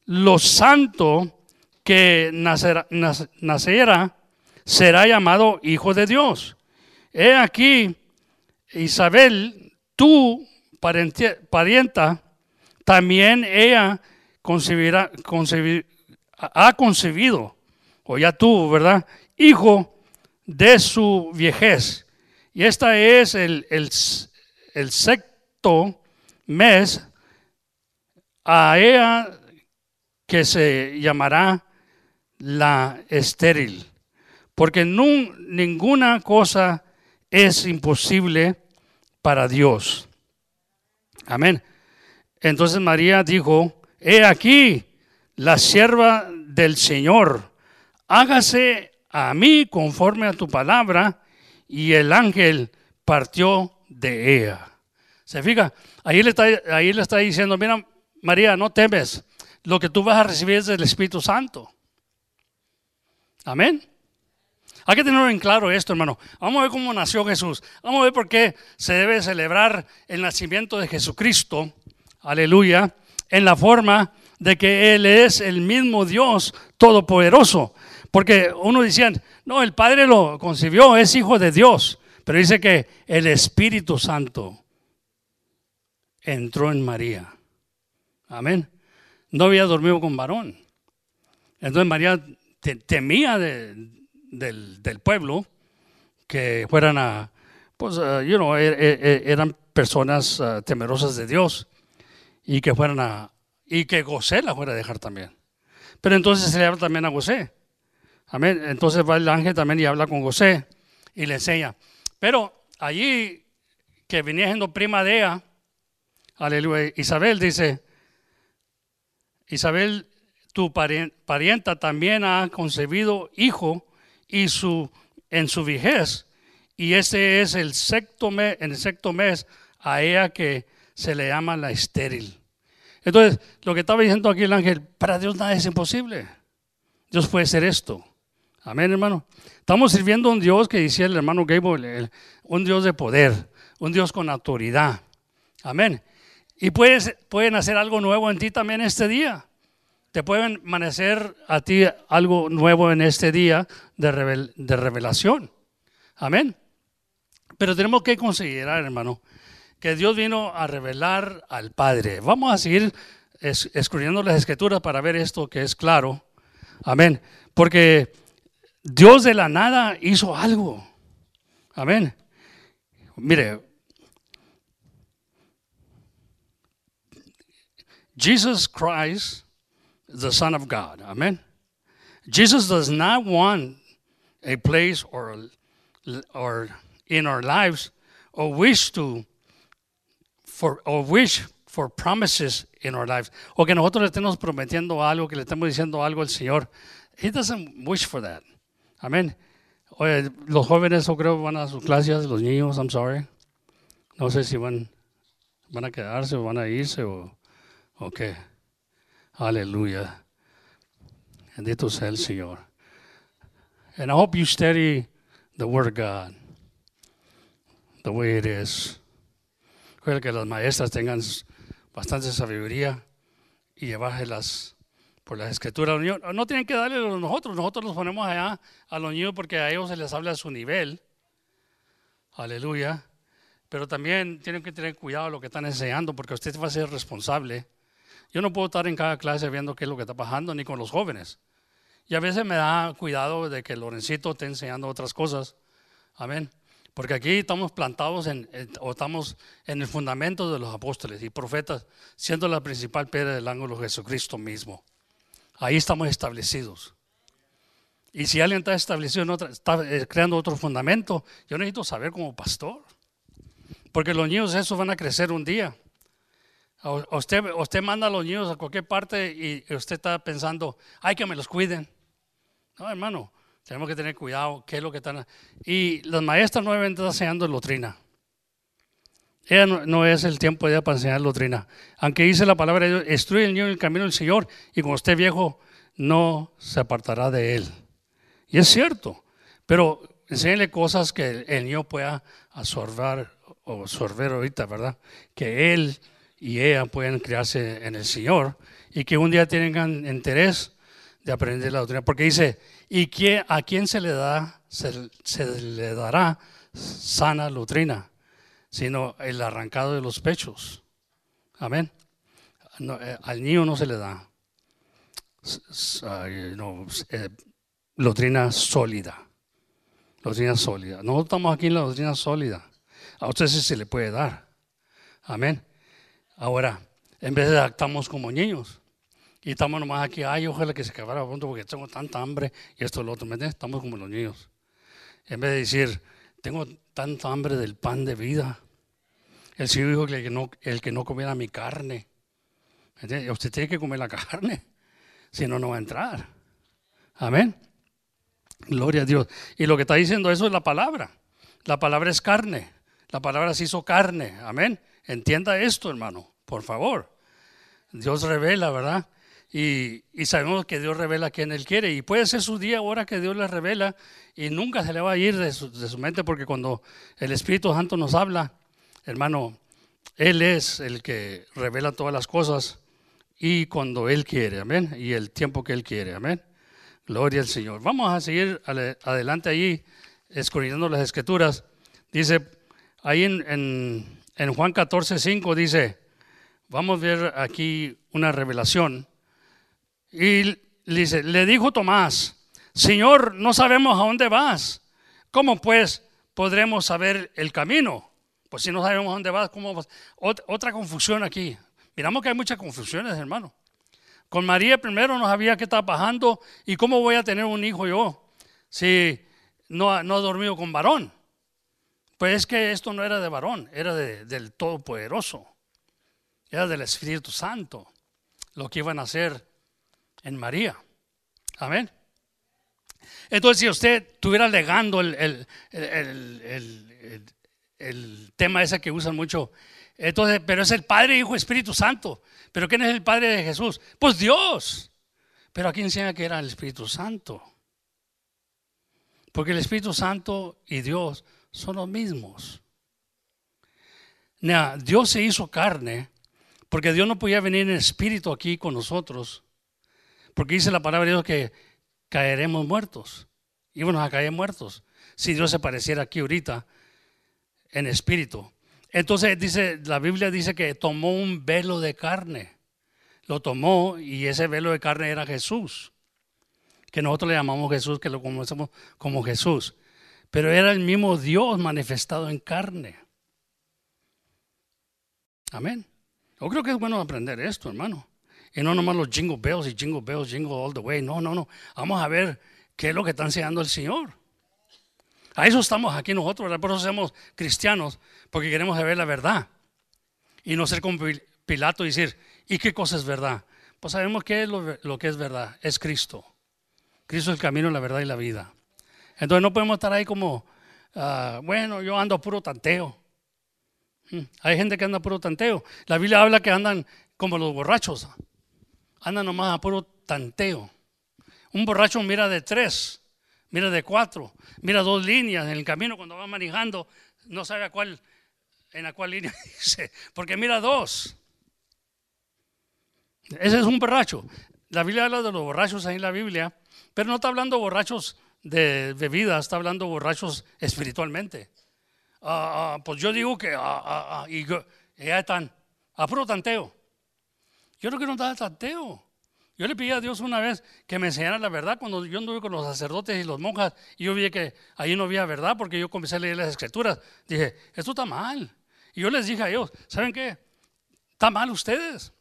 lo santo que nacerá, será llamado Hijo de Dios. He aquí, Isabel, tu parienta, también ella concebirá, ha concebido, o ya tuvo, ¿verdad? Hijo de su viejez. Y esta es el, el, sexto mes a ella que se llamará la estéril, porque ninguna cosa es imposible para Dios. Amén. Entonces María dijo, he aquí la sierva del Señor, hágase a mí conforme a tu palabra. Y el ángel partió de ella. ¿Se fija? Ahí le está, ahí le está diciendo, mira, María, no temes, lo que tú vas a recibir es del Espíritu Santo. Amén. Hay que tenerlo en claro esto, hermano. Vamos a ver cómo nació Jesús. Vamos a ver por qué se debe celebrar el nacimiento de Jesucristo. Aleluya. En la forma de que Él es el mismo Dios todopoderoso. Porque uno decía, no, el Padre lo concibió, es hijo de Dios. Pero dice que el Espíritu Santo entró en María. Amén. No había dormido con varón. Entonces María temía del, pueblo que fueran a, pues, uh, you know, er, er, er, eran personas uh, temerosas de Dios y que fueran a, y que José la fuera a dejar también. Pero entonces se le habla también a José. Amén. Entonces va el ángel también y habla con José y le enseña. Pero allí que venía siendo prima de ella, aleluya, Isabel dice, Isabel, tu parienta también ha concebido hijo y su, en su vejez, y ese es el sexto mes, en el sexto mes a ella que se le llama la estéril. Entonces, lo que estaba diciendo aquí el ángel, para Dios nada es imposible. Dios puede ser esto. Amén, hermano. Estamos sirviendo a un Dios que decía el hermano Gable, un Dios de poder, un Dios con autoridad. Amén. Y puedes, pueden hacer algo nuevo en ti también este día. Te pueden amanecer a ti algo nuevo en este día de, de revelación. Amén. Pero tenemos que considerar, hermano, que Dios vino a revelar al Padre. Vamos a seguir escribiendo las escrituras para ver esto que es claro. Amén. Porque Dios de la nada hizo algo. Amén. Mire, Jesus Christ, the Son of God. Amen. Jesus does not want a place or, or in our lives or wish to for, or wish for promises in our lives. O que nosotros le estemos prometiendo algo, que le estemos diciendo algo al Señor. He doesn't wish for that. Amén. Oye, los jóvenes, yo creo, van a sus clases, los niños, I'm sorry. No sé si van, van a quedarse o van a irse o, o qué. Aleluya. Bendito sea el Señor. And I hope you study the Word of God the way it is. Espero que las maestras tengan bastante sabiduría y llevárselas por la escritura. No tienen que darle a nosotros, nosotros los ponemos allá a los niños porque a ellos se les habla a su nivel. Aleluya. Pero también tienen que tener cuidado lo que están enseñando porque usted va a ser responsable. Yo no puedo estar en cada clase viendo qué es lo que está pasando, ni con los jóvenes. Y a veces me da cuidado de que Lorencito esté enseñando otras cosas. Amén. Porque aquí estamos plantados en, o estamos en el fundamento de los apóstoles y profetas, siendo la principal piedra del ángulo Jesucristo mismo. Ahí estamos establecidos. Y si alguien está establecido en otra, está eh, creando otro fundamento, yo necesito saber como pastor. Porque los niños esos van a crecer un día. Usted, manda a los niños a cualquier parte y usted está pensando, hay que me los cuiden. No, hermano, tenemos que tener cuidado, qué es lo que están. Y las maestras nuevamente están enseñando doctrina. Ella no, es el tiempo de ella para enseñar doctrina. Aunque dice la palabra de Dios, instruye el niño en el camino del Señor y cuando esté viejo no se apartará de él. Y es cierto, pero enséñale cosas que el niño pueda absorber o absorber ahorita, ¿verdad? Que él y ella puedan criarse en el Señor y que un día tengan interés de aprender la doctrina. Porque dice, ¿y a quién se le, da, se, le dará sana doctrina? Sino el arrancado de los pechos. Amén. Eh, al niño no se le da eh, doctrina sólida. Doctrina sólida. Nosotros estamos aquí en la doctrina sólida. A usted sí se le puede dar. Amén. Ahora, en vez de actamos como niños. Y estamos nomás aquí, ay, ojalá que se acabara pronto porque tengo tanta hambre y esto y lo otro. ¿me entiendes? Estamos como los niños. En vez de decir, tengo tanta hambre del pan de vida. El Señor dijo que que no, el que no comiera mi carne. Usted tiene que comer la carne, si no, no va a entrar. Amén. Gloria a Dios. Y lo que está diciendo eso es la palabra. La palabra es carne. La palabra se hizo carne. Amén. Entienda esto, hermano, por favor. Dios revela, ¿verdad? Y, y, sabemos que Dios revela a quien Él quiere. Y puede ser su día ahora que Dios le revela y nunca se le va a ir de su, de su, mente porque cuando el Espíritu Santo nos habla, hermano, Él es el que revela todas las cosas y cuando Él quiere, amén. Y el tiempo que Él quiere, amén. Gloria al Señor. Vamos a seguir adelante allí, escudriñando las escrituras. Dice, ahí en, en, Juan 14, 5 dice, vamos a ver aquí una revelación. Y dice, le dijo Tomás, Señor, no sabemos a dónde vas. ¿Cómo pues podremos saber el camino? Pues si no sabemos dónde vas, ¿cómo vas? Otra confusión aquí. Miramos que hay muchas confusiones, hermano. Con María primero no sabía qué estaba pasando y cómo voy a tener un hijo yo si no, no he dormido con varón. Pues es que esto no era de varón, era de, del Todopoderoso, era del Espíritu Santo, lo que iban a hacer en María. Amén. Entonces, si usted estuviera legando el, el, el, el, tema ese que usan mucho, entonces, pero es el Padre, Hijo, Espíritu Santo. ¿Pero quién es el Padre de Jesús? Pues Dios. Pero aquí enseña que era el Espíritu Santo. Porque el Espíritu Santo y Dios son los mismos. Dios se hizo carne porque Dios no podía venir en espíritu aquí con nosotros. Porque dice la palabra de Dios que caeremos muertos. Íbamos a caer muertos si Dios se pareciera aquí ahorita en espíritu. Entonces dice, la Biblia dice que tomó un velo de carne. Lo tomó y ese velo de carne era Jesús. Que nosotros le llamamos Jesús, que lo conocemos como Jesús. Pero era el mismo Dios manifestado en carne. Amén. Yo creo que es bueno aprender esto, hermano. Y no nomás los jingle bells y jingle bells, jingle all the way. No, no, no. Vamos a ver qué es lo que está enseñando el Señor. A eso estamos aquí nosotros, por eso somos cristianos, porque queremos saber la verdad. Y no ser como Pilato y decir, ¿y qué cosa es verdad? Pues sabemos qué es lo, que es verdad, es Cristo. Cristo es el camino, la verdad y la vida. Entonces no podemos estar ahí como, uh, bueno, yo ando a puro tanteo. Hmm, hay gente que anda a puro tanteo. La Biblia habla que andan como los borrachos. Andan nomás a puro tanteo. Un borracho mira de tres mira de cuatro, mira dos líneas en el camino cuando va manejando, no sabe cuál, en a cuál línea dice, porque mira dos. Ese es un borracho. La Biblia habla de los borrachos ahí en la Biblia, pero no está hablando borrachos de bebida, está hablando borrachos espiritualmente. Uh, uh, pues yo digo que uh, y, ya están a puro tanteo. Yo no está tanteo. Yo le pedí a Dios una vez que me enseñara la verdad cuando yo anduve con los sacerdotes y los monjas y yo vi que ahí no había verdad porque yo comencé a leer las escrituras. Dije, esto está mal. Y yo les dije a ellos, ¿saben qué? Está mal ustedes.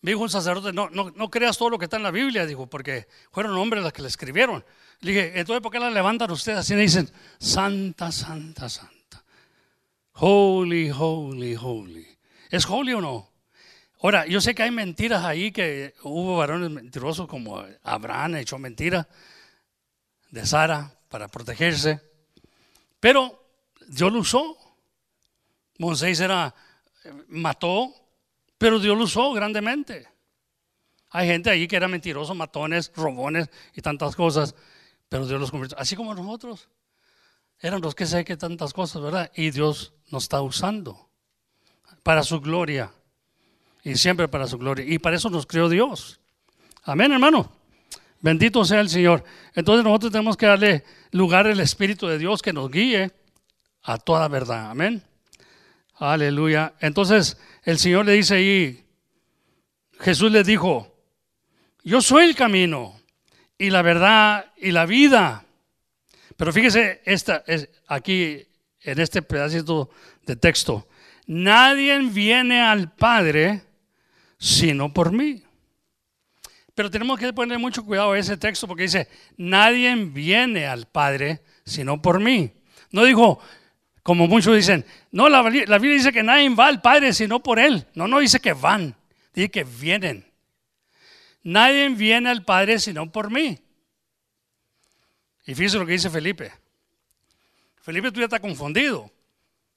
Me dijo un sacerdote, no, no, no creas todo lo que está en la Biblia, dijo, porque fueron hombres los que le escribieron. Le dije, entonces, ¿por qué la levantan ustedes así y dicen, Santa, Santa, Santa? Holy, holy, holy. ¿Es holy o no? Ahora, yo sé que hay mentiras ahí, que hubo varones mentirosos como Abraham echó mentira de Sara para protegerse, pero Dios lo usó. Moisés era, mató, pero Dios lo usó grandemente. Hay gente ahí que era mentiroso, matones, robones y tantas cosas, pero Dios los convirtió. Así como nosotros. Eran los que sé que tantas cosas, ¿verdad? Y Dios nos está usando para su gloria y siempre para su gloria. Y para eso nos creó Dios. Amén, hermano. Bendito sea el Señor. Entonces nosotros tenemos que darle lugar al Espíritu de Dios que nos guíe a toda verdad. Amén. Aleluya. Entonces el Señor le dice ahí, Jesús le dijo, yo soy el camino y la verdad y la vida. Pero fíjese esta, es aquí en este pedacito de texto, nadie viene al Padre sino por mí. Pero tenemos que poner mucho cuidado a ese texto porque dice, nadie viene al Padre sino por mí. No dijo, como muchos dicen, no, la, Biblia dice que nadie va al Padre sino por Él. No, no dice que van, dice que vienen. Nadie viene al Padre sino por mí. Y fíjese lo que dice Felipe. Felipe tú ya está confundido,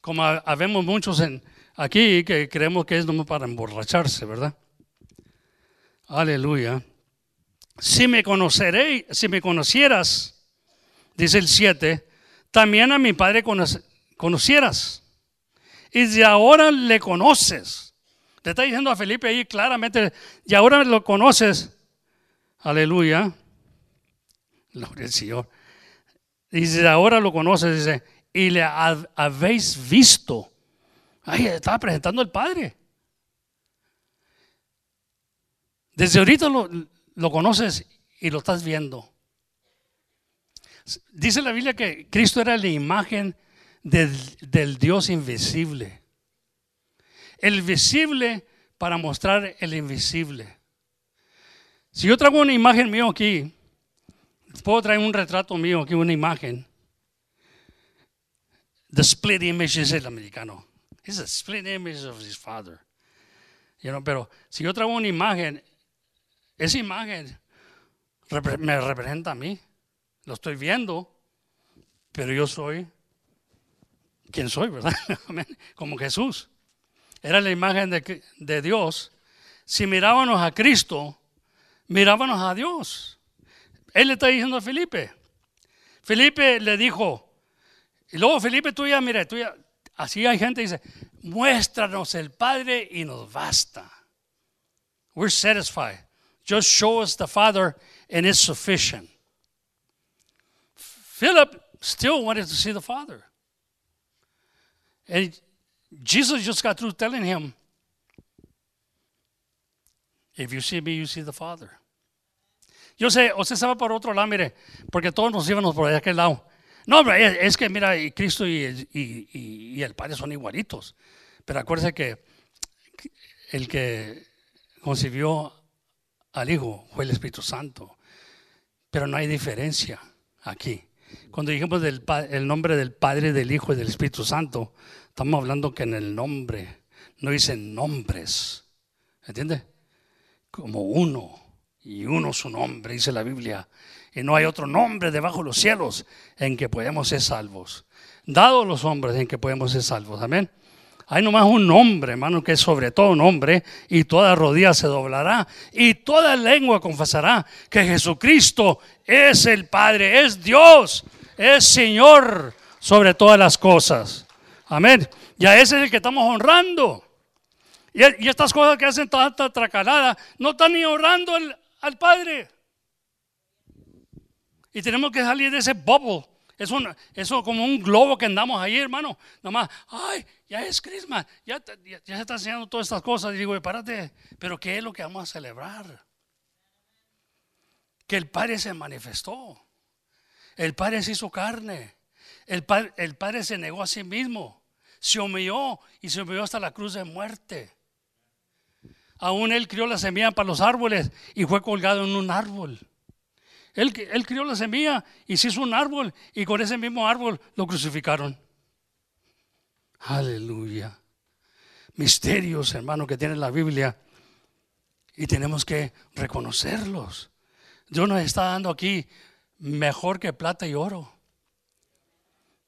como habemos muchos en, aquí que creemos que es nomás para emborracharse, ¿verdad? Aleluya. Si me conoceréis, si me conocieras, dice el 7, también a mi Padre conocieras. Y de ahora le conoces. Le está diciendo a Felipe ahí claramente, y ahora lo conoces. Aleluya. Gloria al Señor. Dice, ahora lo conoces, dice, y le habéis visto. Ay, estaba presentando al Padre. Desde ahorita lo, lo conoces y lo estás viendo. Dice la Biblia que Cristo era la imagen del, Dios invisible. El visible para mostrar el invisible. Si yo traigo una imagen mío aquí, puedo traer un retrato mío aquí, una imagen. The split image es el americano. It's a split image of his father. You know, pero si yo traigo una imagen, esa imagen me representa a mí. Lo estoy viendo, pero yo soy quien soy, ¿verdad? Como Jesús. Era la imagen de, de Dios. Si mirábamos a Cristo, mirábamos a Dios. Él le está diciendo a Felipe. Felipe le dijo, y luego Felipe, tú ya, mira, tú ya, así hay gente que dice, muéstranos el Padre y nos basta. We're satisfied. Just show us the Father and it's sufficient. Philip still wanted to see the Father. And Jesus just got through telling him, If you see me, you see the Father. Yo sé, usted se va por otro lado, mire, porque todos nos íbamos por aquel lado. No, es que mira, Cristo y, y, y, el Padre son igualitos. Pero acuérdese que el que concibió al Hijo fue el Espíritu Santo. Pero no hay diferencia aquí. Cuando dijimos del, el nombre del Padre, del Hijo y del Espíritu Santo, estamos hablando que en el nombre no dicen nombres. ¿Entiende? Como uno. Y uno su nombre, dice la Biblia. Y no hay otro nombre debajo de los cielos en que podemos ser salvos. Dado los hombres en que podemos ser salvos. Amén. Hay nomás un nombre, hermano, que es sobre todo nombre, y toda rodilla se doblará, y toda lengua confesará que Jesucristo es el Padre, es Dios, es Señor sobre todas las cosas. Amén. Y a ese es el que estamos honrando. Y, estas cosas que hacen tanta tracalada, no están ni honrando al Padre. Y tenemos que salir de ese bubble. Es eso como un globo que andamos ahí, hermano. Nomás, ay, ya es Christmas, ya, ya, se está enseñando todas estas cosas. Y digo, párate, pero ¿qué es lo que vamos a celebrar? Que el Padre se manifestó. El Padre se hizo carne. El padre, el padre se negó a sí mismo. Se humilló y se humilló hasta la cruz de muerte. Aún él crió la semilla para los árboles y fue colgado en un árbol. Él, él crió la semilla y se hizo un árbol y con ese mismo árbol lo crucificaron. Aleluya. Misterios, hermano, que tiene la Biblia y tenemos que reconocerlos. Dios nos está dando aquí mejor que plata y oro.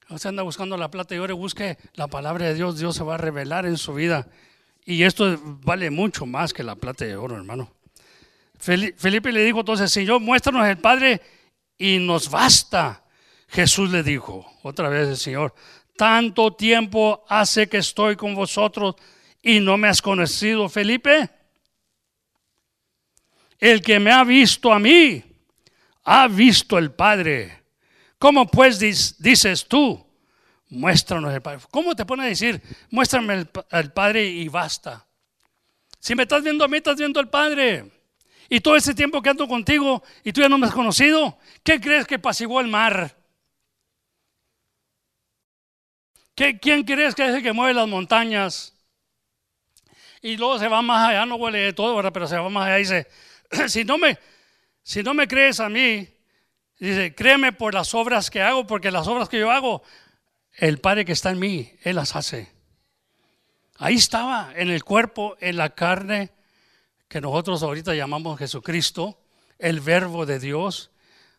Usted anda buscando la plata y oro, busque la palabra de Dios, Dios se va a revelar en su vida. Y esto vale mucho más que la plata y oro, hermano. Felipe le dijo entonces, Señor, muéstranos el Padre y nos basta. Jesús le dijo, otra vez Señor, tanto tiempo hace que estoy con vosotros y no me has conocido, Felipe. El que me ha visto a mí, ha visto el Padre. ¿Cómo pues dices tú? Muéstranos el Padre. ¿Cómo te pone a decir, muéstrame el, el Padre y basta? Si me estás viendo a mí, estás viendo al Padre. Y todo ese tiempo que ando contigo y tú ya no me has conocido, ¿qué crees que pasiguó el mar? ¿Qué, ¿Quién crees que es el que mueve las montañas? Y luego se va más allá, no huele de todo, ¿verdad? pero se va más allá y dice, si no me, si no me crees a mí, dice, créeme por las obras que hago, porque las obras que yo hago, el Padre que está en mí, Él las hace. Ahí estaba, en el cuerpo, en la carne, que nosotros ahorita llamamos Jesucristo, el verbo de Dios.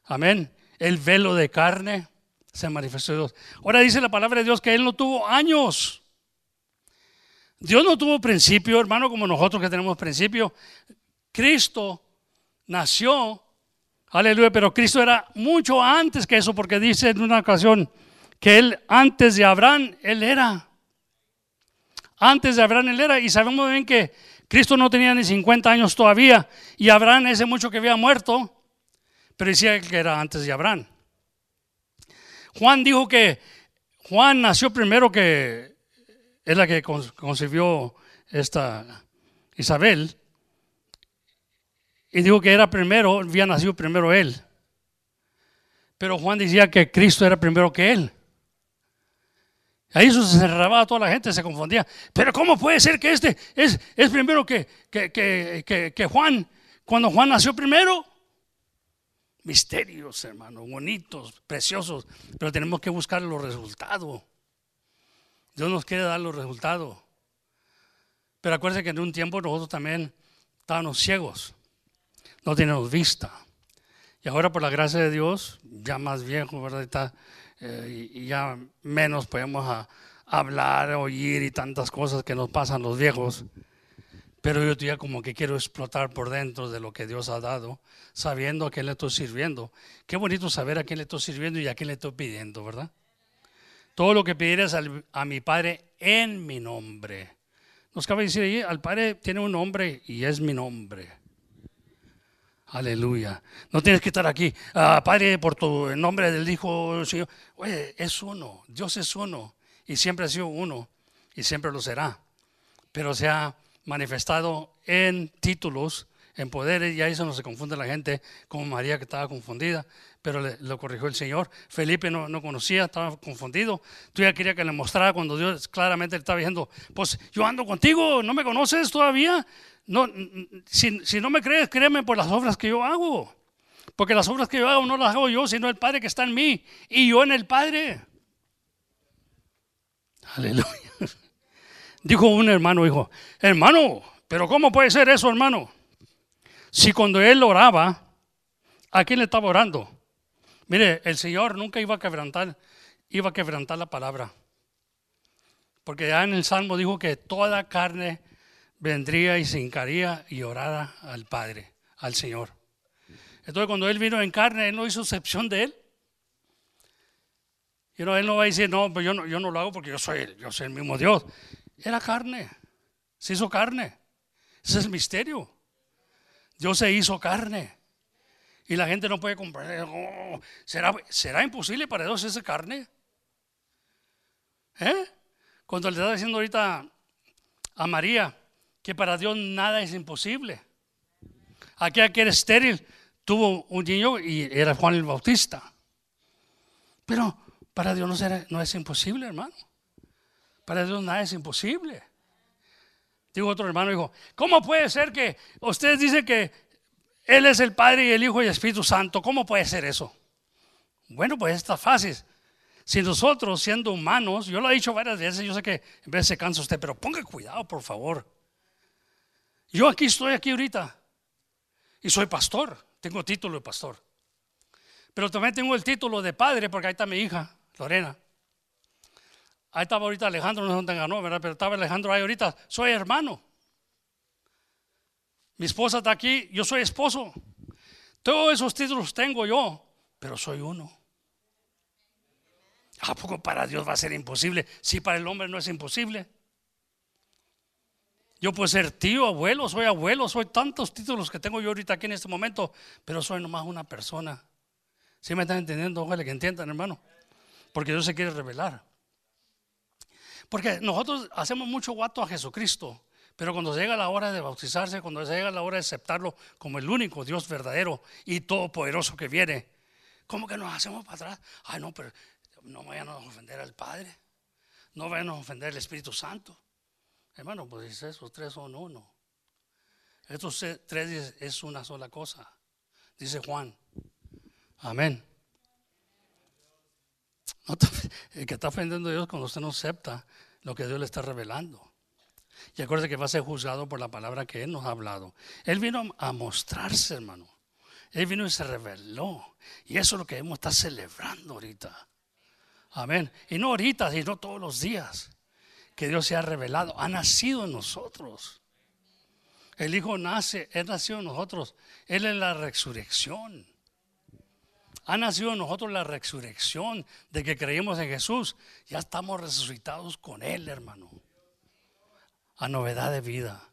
Amén. El velo de carne se manifestó Dios. Ahora dice la palabra de Dios que Él no tuvo años. Dios no tuvo principio, hermano, como nosotros que tenemos principio. Cristo nació, aleluya, pero Cristo era mucho antes que eso, porque dice en una ocasión que Él antes de Abraham, Él era. Antes de Abraham, Él era. Y sabemos bien que Cristo no tenía ni 50 años todavía, y Abraham ese mucho que había muerto, pero decía que era antes de Abraham. Juan dijo que Juan nació primero que es la que concibió esta Isabel. Y dijo que era primero, había nacido primero él. Pero Juan decía que Cristo era primero que él. Ahí eso se cerraba toda la gente, se confundía. Pero ¿cómo puede ser que este es, es primero que, que, que, que Juan, cuando Juan nació primero? Misterios, hermano, bonitos, preciosos, pero tenemos que buscar los resultados. Dios nos quiere dar los resultados. Pero acuérdense que en un tiempo nosotros también estábamos ciegos, no teníamos vista. Y ahora por la gracia de Dios, ya más viejo, ¿verdad? Eh, y, ya menos podemos hablar, oír y tantas cosas que nos pasan los viejos. Pero yo ya como que quiero explotar por dentro de lo que Dios ha dado, sabiendo a quién le estoy sirviendo. Qué bonito saber a quién le estoy sirviendo y a quién le estoy pidiendo, ¿verdad? Todo lo que pidieras a mi Padre en mi nombre. Nos cabe decir ahí, al Padre tiene un nombre y es mi nombre. Aleluya. No tienes que estar aquí, ah, Padre, por tu nombre del Hijo, Señor. Oye, es uno, Dios es uno y siempre ha sido uno y siempre lo será. Pero se ha manifestado en títulos, en poderes, y ahí eso no se confunde la gente, como María que estaba confundida pero lo corrigió el Señor. Felipe no, no, conocía, estaba confundido. Tú ya quería que le mostrara cuando Dios claramente le estaba diciendo, pues yo ando contigo, ¿no me conoces todavía? No, si, si no me crees, créeme por las obras que yo hago. Porque las obras que yo hago no las hago yo, sino el Padre que está en mí y yo en el Padre. Aleluya. Dijo un hermano, dijo, hermano, pero ¿cómo puede ser eso, hermano? Si cuando él oraba, ¿a quién le estaba orando? Mire, el Señor nunca iba a quebrantar, iba a quebrantar la palabra. Porque ya en el Salmo dijo que toda carne vendría y se hincaría y orara al Padre, al Señor. Entonces cuando Él vino en carne, Él no hizo excepción de Él. Y no, Él no va a decir, no, pues yo no, yo no lo hago porque yo soy, yo soy el mismo Dios. Era carne, se hizo carne. Ese es el misterio. Dios se hizo carne. Y la gente no puede comprender. Oh, ¿será, ¿Será imposible para Dios esa carne? ¿Eh? Cuando le está diciendo ahorita a María que para Dios nada es imposible. Aquella que era estéril tuvo un niño y era Juan el Bautista. Pero para Dios no, no es imposible, hermano. Para Dios nada es imposible. Digo otro hermano, dijo, ¿cómo puede ser que ustedes dicen que él es el Padre y el Hijo y el Espíritu Santo. ¿Cómo puede ser eso? Bueno, pues está fácil. Si nosotros, siendo humanos, yo lo he dicho varias veces, yo sé que en vez se cansa usted, pero ponga cuidado, por favor. Yo aquí estoy aquí ahorita y soy pastor, tengo título de pastor. Pero también tengo el título de padre porque ahí está mi hija, Lorena. Ahí estaba ahorita Alejandro, no sé dónde ganó, ¿verdad? Pero estaba Alejandro ahí ahorita. Soy hermano. Mi esposa está aquí, yo soy esposo. Todos esos títulos tengo yo, pero soy uno. ¿A poco para Dios va a ser imposible? Si para el hombre no es imposible. Yo puedo ser tío, abuelo, soy abuelo, soy tantos títulos que tengo yo ahorita aquí en este momento, pero soy nomás una persona. ¿Sí me están entendiendo? Ojalá que entiendan, hermano. Porque Dios se quiere revelar. Porque nosotros hacemos mucho guato a Jesucristo. Pero cuando llega la hora de bautizarse, cuando llega la hora de aceptarlo como el único Dios verdadero y todopoderoso que viene, ¿cómo que nos hacemos para atrás? Ay, no, pero no vayan a ofender al Padre, no vayan a ofender al Espíritu Santo. Hermano, pues esos tres son uno. Estos tres es- una sola cosa, dice Juan. Amén. El que está ofendiendo a Dios cuando usted no acepta lo que Dios le está revelando. Y acuérdate que va a ser juzgado por la palabra que Él nos ha hablado. Él vino a mostrarse, hermano. Él vino y se reveló. Y eso es lo que hemos estar celebrando ahorita. Amén. Y no ahorita, sino todos los días. Que Dios se ha revelado. Ha nacido en nosotros. El Hijo nace, Él nació en nosotros. Él es la resurrección. Ha nacido en nosotros la resurrección de que creímos en Jesús. Ya estamos resucitados con Él, hermano. A novedad de vida.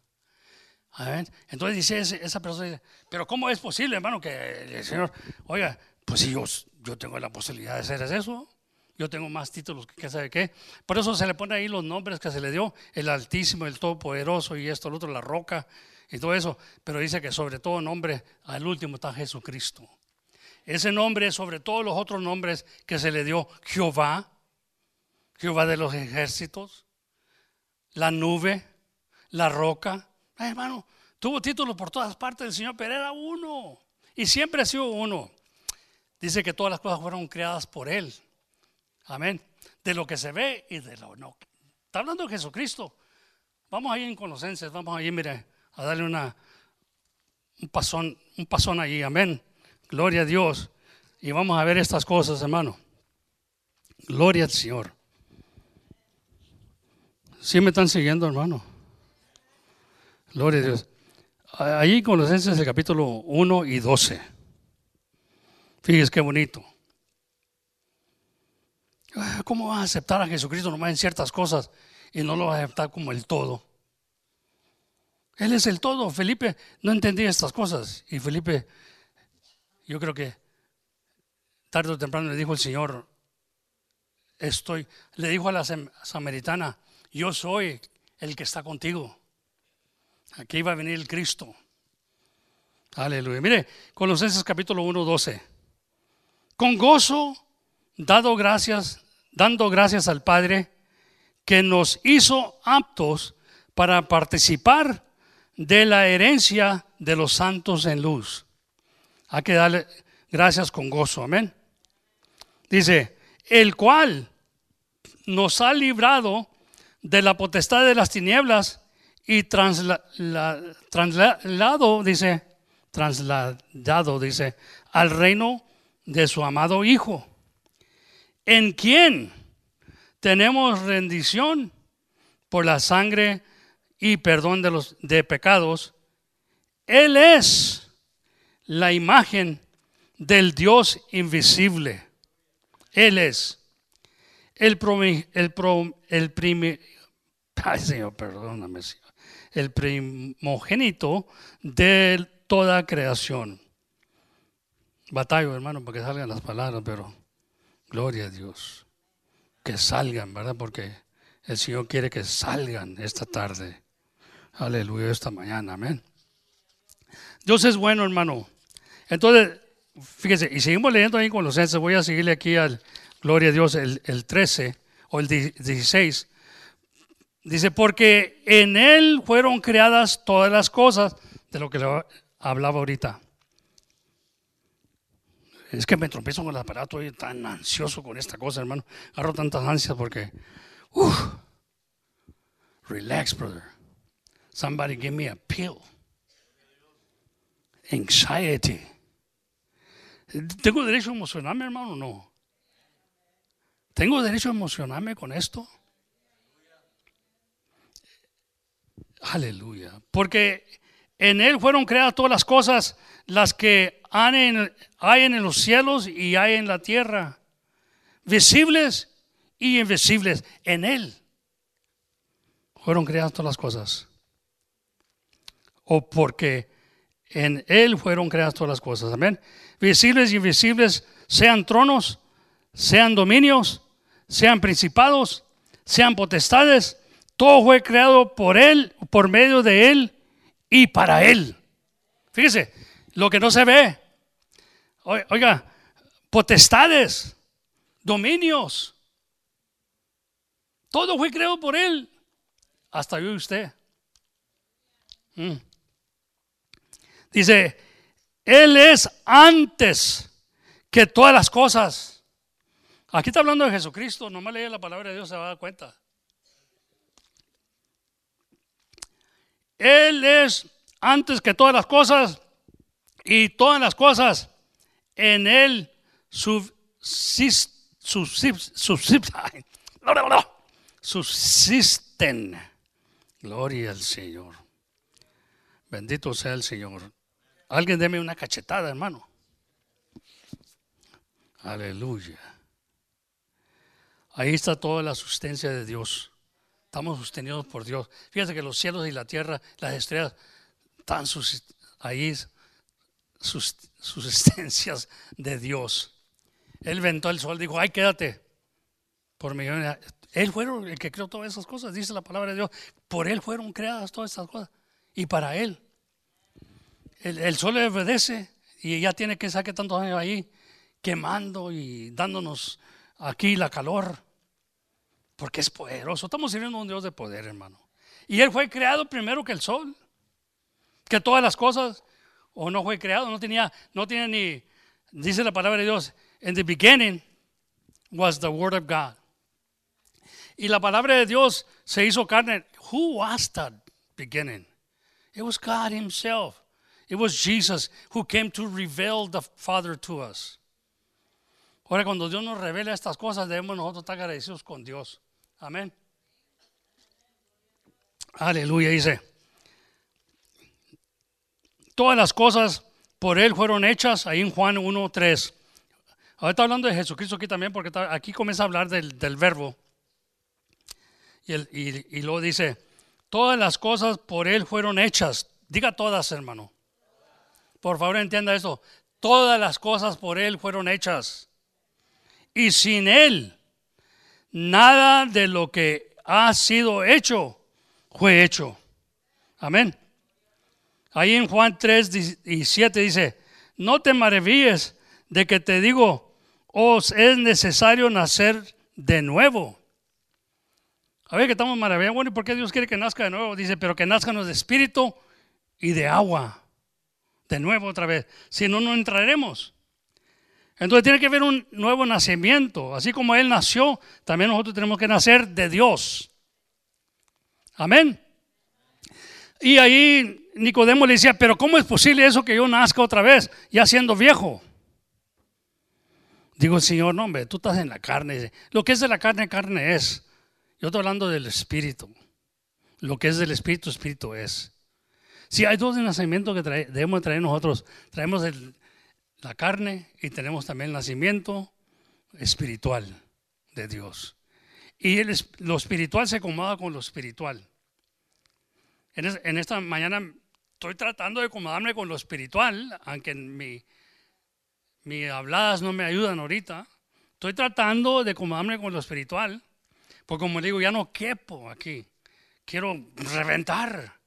Amén. Entonces dice esa persona, pero ¿cómo es posible, hermano, que el Señor, oiga, pues si yo, yo tengo la posibilidad de hacer eso, yo tengo más títulos que sabe qué. Por eso se le pone ahí los nombres que se le dio, el Altísimo, el Todopoderoso y esto, el otro, la roca y todo eso. Pero dice que sobre todo nombre, al último está Jesucristo. Ese nombre sobre todos los otros nombres que se le dio Jehová, Jehová de los ejércitos, la nube, la roca. Hermano, tuvo títulos por todas partes del Señor, pero era uno. Y siempre ha sido uno. Dice que todas las cosas fueron creadas por Él. Amén. De lo que se ve y de lo no. Está hablando de Jesucristo. Vamos ahí en Colosenses, vamos ahí, mire, a darle una, un pasón, un pasón allí. Amén. Gloria a Dios. Y vamos a ver estas cosas, hermano. Gloria al Señor. ¿Sí me están siguiendo, hermano? Gloria a Dios. Ahí en Colosenses el capítulo 1 y 12. Fíjese qué bonito. Ah, ¿Cómo vas a aceptar a Jesucristo nomás en ciertas cosas y no lo vas a aceptar como el todo? Él es el todo. Felipe no entendía estas cosas. Y Felipe, yo creo que tarde o temprano le dijo el Señor, estoy, le dijo a la sam- samaritana, yo soy el que está contigo. Aquí iba a venir el Cristo. Aleluya. Mire, Colosenses capítulo 1, 12. Con gozo, dado gracias, dando gracias al Padre que nos hizo aptos para participar de la herencia de los santos en luz. Hay que darle gracias con gozo, amén. Dice, el cual nos ha librado de la potestad de las tinieblas y trasla- la- trasladado, dice, trasladado, dice, al reino de su amado Hijo, en quien tenemos rendición por la sangre y perdón de los de pecados. Él es la imagen del Dios invisible. Él es el, promi- el, el primi- ay, Señor, perdóname. El primogénito de toda creación. Batallo, hermano, para que salgan las palabras, pero gloria a Dios. Que salgan, ¿verdad? Porque el Señor quiere que salgan esta tarde. Aleluya, esta mañana, amén. Dios es bueno, hermano. Entonces, fíjese, y seguimos leyendo ahí con los voy a seguirle aquí al, gloria a Dios, el, el 13 o el 16. Dice, porque en Él fueron creadas todas las cosas de lo que le hablaba ahorita. Es que me tropiezo con la aparato, estoy tan ansioso con esta cosa, hermano. Agarro tantas ansias porque, uf, relax, brother. Somebody give me a pill. Anxiety. ¿Tengo derecho a emocionarme, hermano? No. ¿Tengo derecho a emocionarme con esto? Aleluya. Porque en Él fueron creadas todas las cosas, las que hay en los cielos y hay en la tierra, visibles y invisibles. En Él fueron creadas todas las cosas. O porque en Él fueron creadas todas las cosas. Amén. Visibles y invisibles, sean tronos, sean dominios, sean principados, sean potestades. Todo fue creado por Él, por medio de Él y para Él. Fíjese, lo que no se ve. Oi- Oiga, potestades, dominios. Todo fue creado por Él. Hasta yo y usted. Mm. Dice, Él es antes que todas las cosas. Aquí está hablando de Jesucristo, nomás lee la palabra de Dios, se va a dar cuenta. Él es antes que todas las cosas y todas las cosas en Él subsisten. Gloria al Señor. Bendito sea el Señor. Alguien deme una cachetada, hermano. Aleluya. Ahí está toda la sustancia de Dios. Estamos sostenidos por Dios. Fíjate que los cielos y la tierra, las estrellas, están ahí sus sustancias de Dios. Él ventó el sol, dijo, ay, quédate. Por millones. Él fue el que creó todas esas cosas, dice la palabra de Dios. Por Él fueron creadas todas estas cosas. Y para Él. El, sol le obedece y ya tiene que sacar tantos años ahí quemando y dándonos aquí la calor. Porque es poderoso. Estamos sirviendo a un Dios de poder, hermano. Y Él fue creado primero que el sol. Que todas las cosas. O no fue creado, no tenía, no tiene ni, dice la palabra de Dios, in the beginning was the word of God. Y la palabra de Dios se hizo carne. Who was that beginning? It was God Himself. It was Jesus who came to reveal the Father to us. Ahora, cuando Dios nos revela estas cosas, debemos nosotros estar agradecidos con Dios. Amén. Aleluya, dice. Todas las cosas por Él fueron hechas, ahí en Juan 1, 3. Ahora está hablando de Jesucristo aquí también, porque aquí comienza a hablar del, del verbo. Y, el, y, luego dice, todas las cosas por Él fueron hechas. Diga todas, hermano. Por favor, entienda esto. Todas las cosas por Él fueron hechas. Y sin Él, nada de lo que ha sido hecho fue hecho. Amén. Ahí en Juan 3 y 7 dice, no te maravilles de que te digo, os es necesario nacer de nuevo. A ver que estamos maravillados. Bueno, ¿y por qué Dios quiere que nazca de nuevo? Dice, pero que nazcanos de espíritu y de agua. De nuevo otra vez. Si no, no entraremos. Entonces tiene que haber un nuevo nacimiento. Así como Él nació, también nosotros tenemos que nacer de Dios. Amén. Y ahí Nicodemo le decía, pero ¿cómo es posible eso que yo nazca otra vez, ya siendo viejo? Digo, Señor, no, hombre, tú estás en la carne. Lo que es de la carne, carne es. Yo estoy hablando del espíritu. Lo que es del espíritu, espíritu es. Si hay dos nacimientos que debemos traer nosotros, traemos la carne y tenemos también el nacimiento espiritual de Dios. Y lo espiritual se acomoda con lo espiritual. En, esta mañana estoy tratando de acomodarme con lo espiritual, aunque mi, mis habladas no me ayudan ahorita. Estoy tratando de acomodarme con lo espiritual. Porque como digo, ya no quepo aquí. Quiero reventar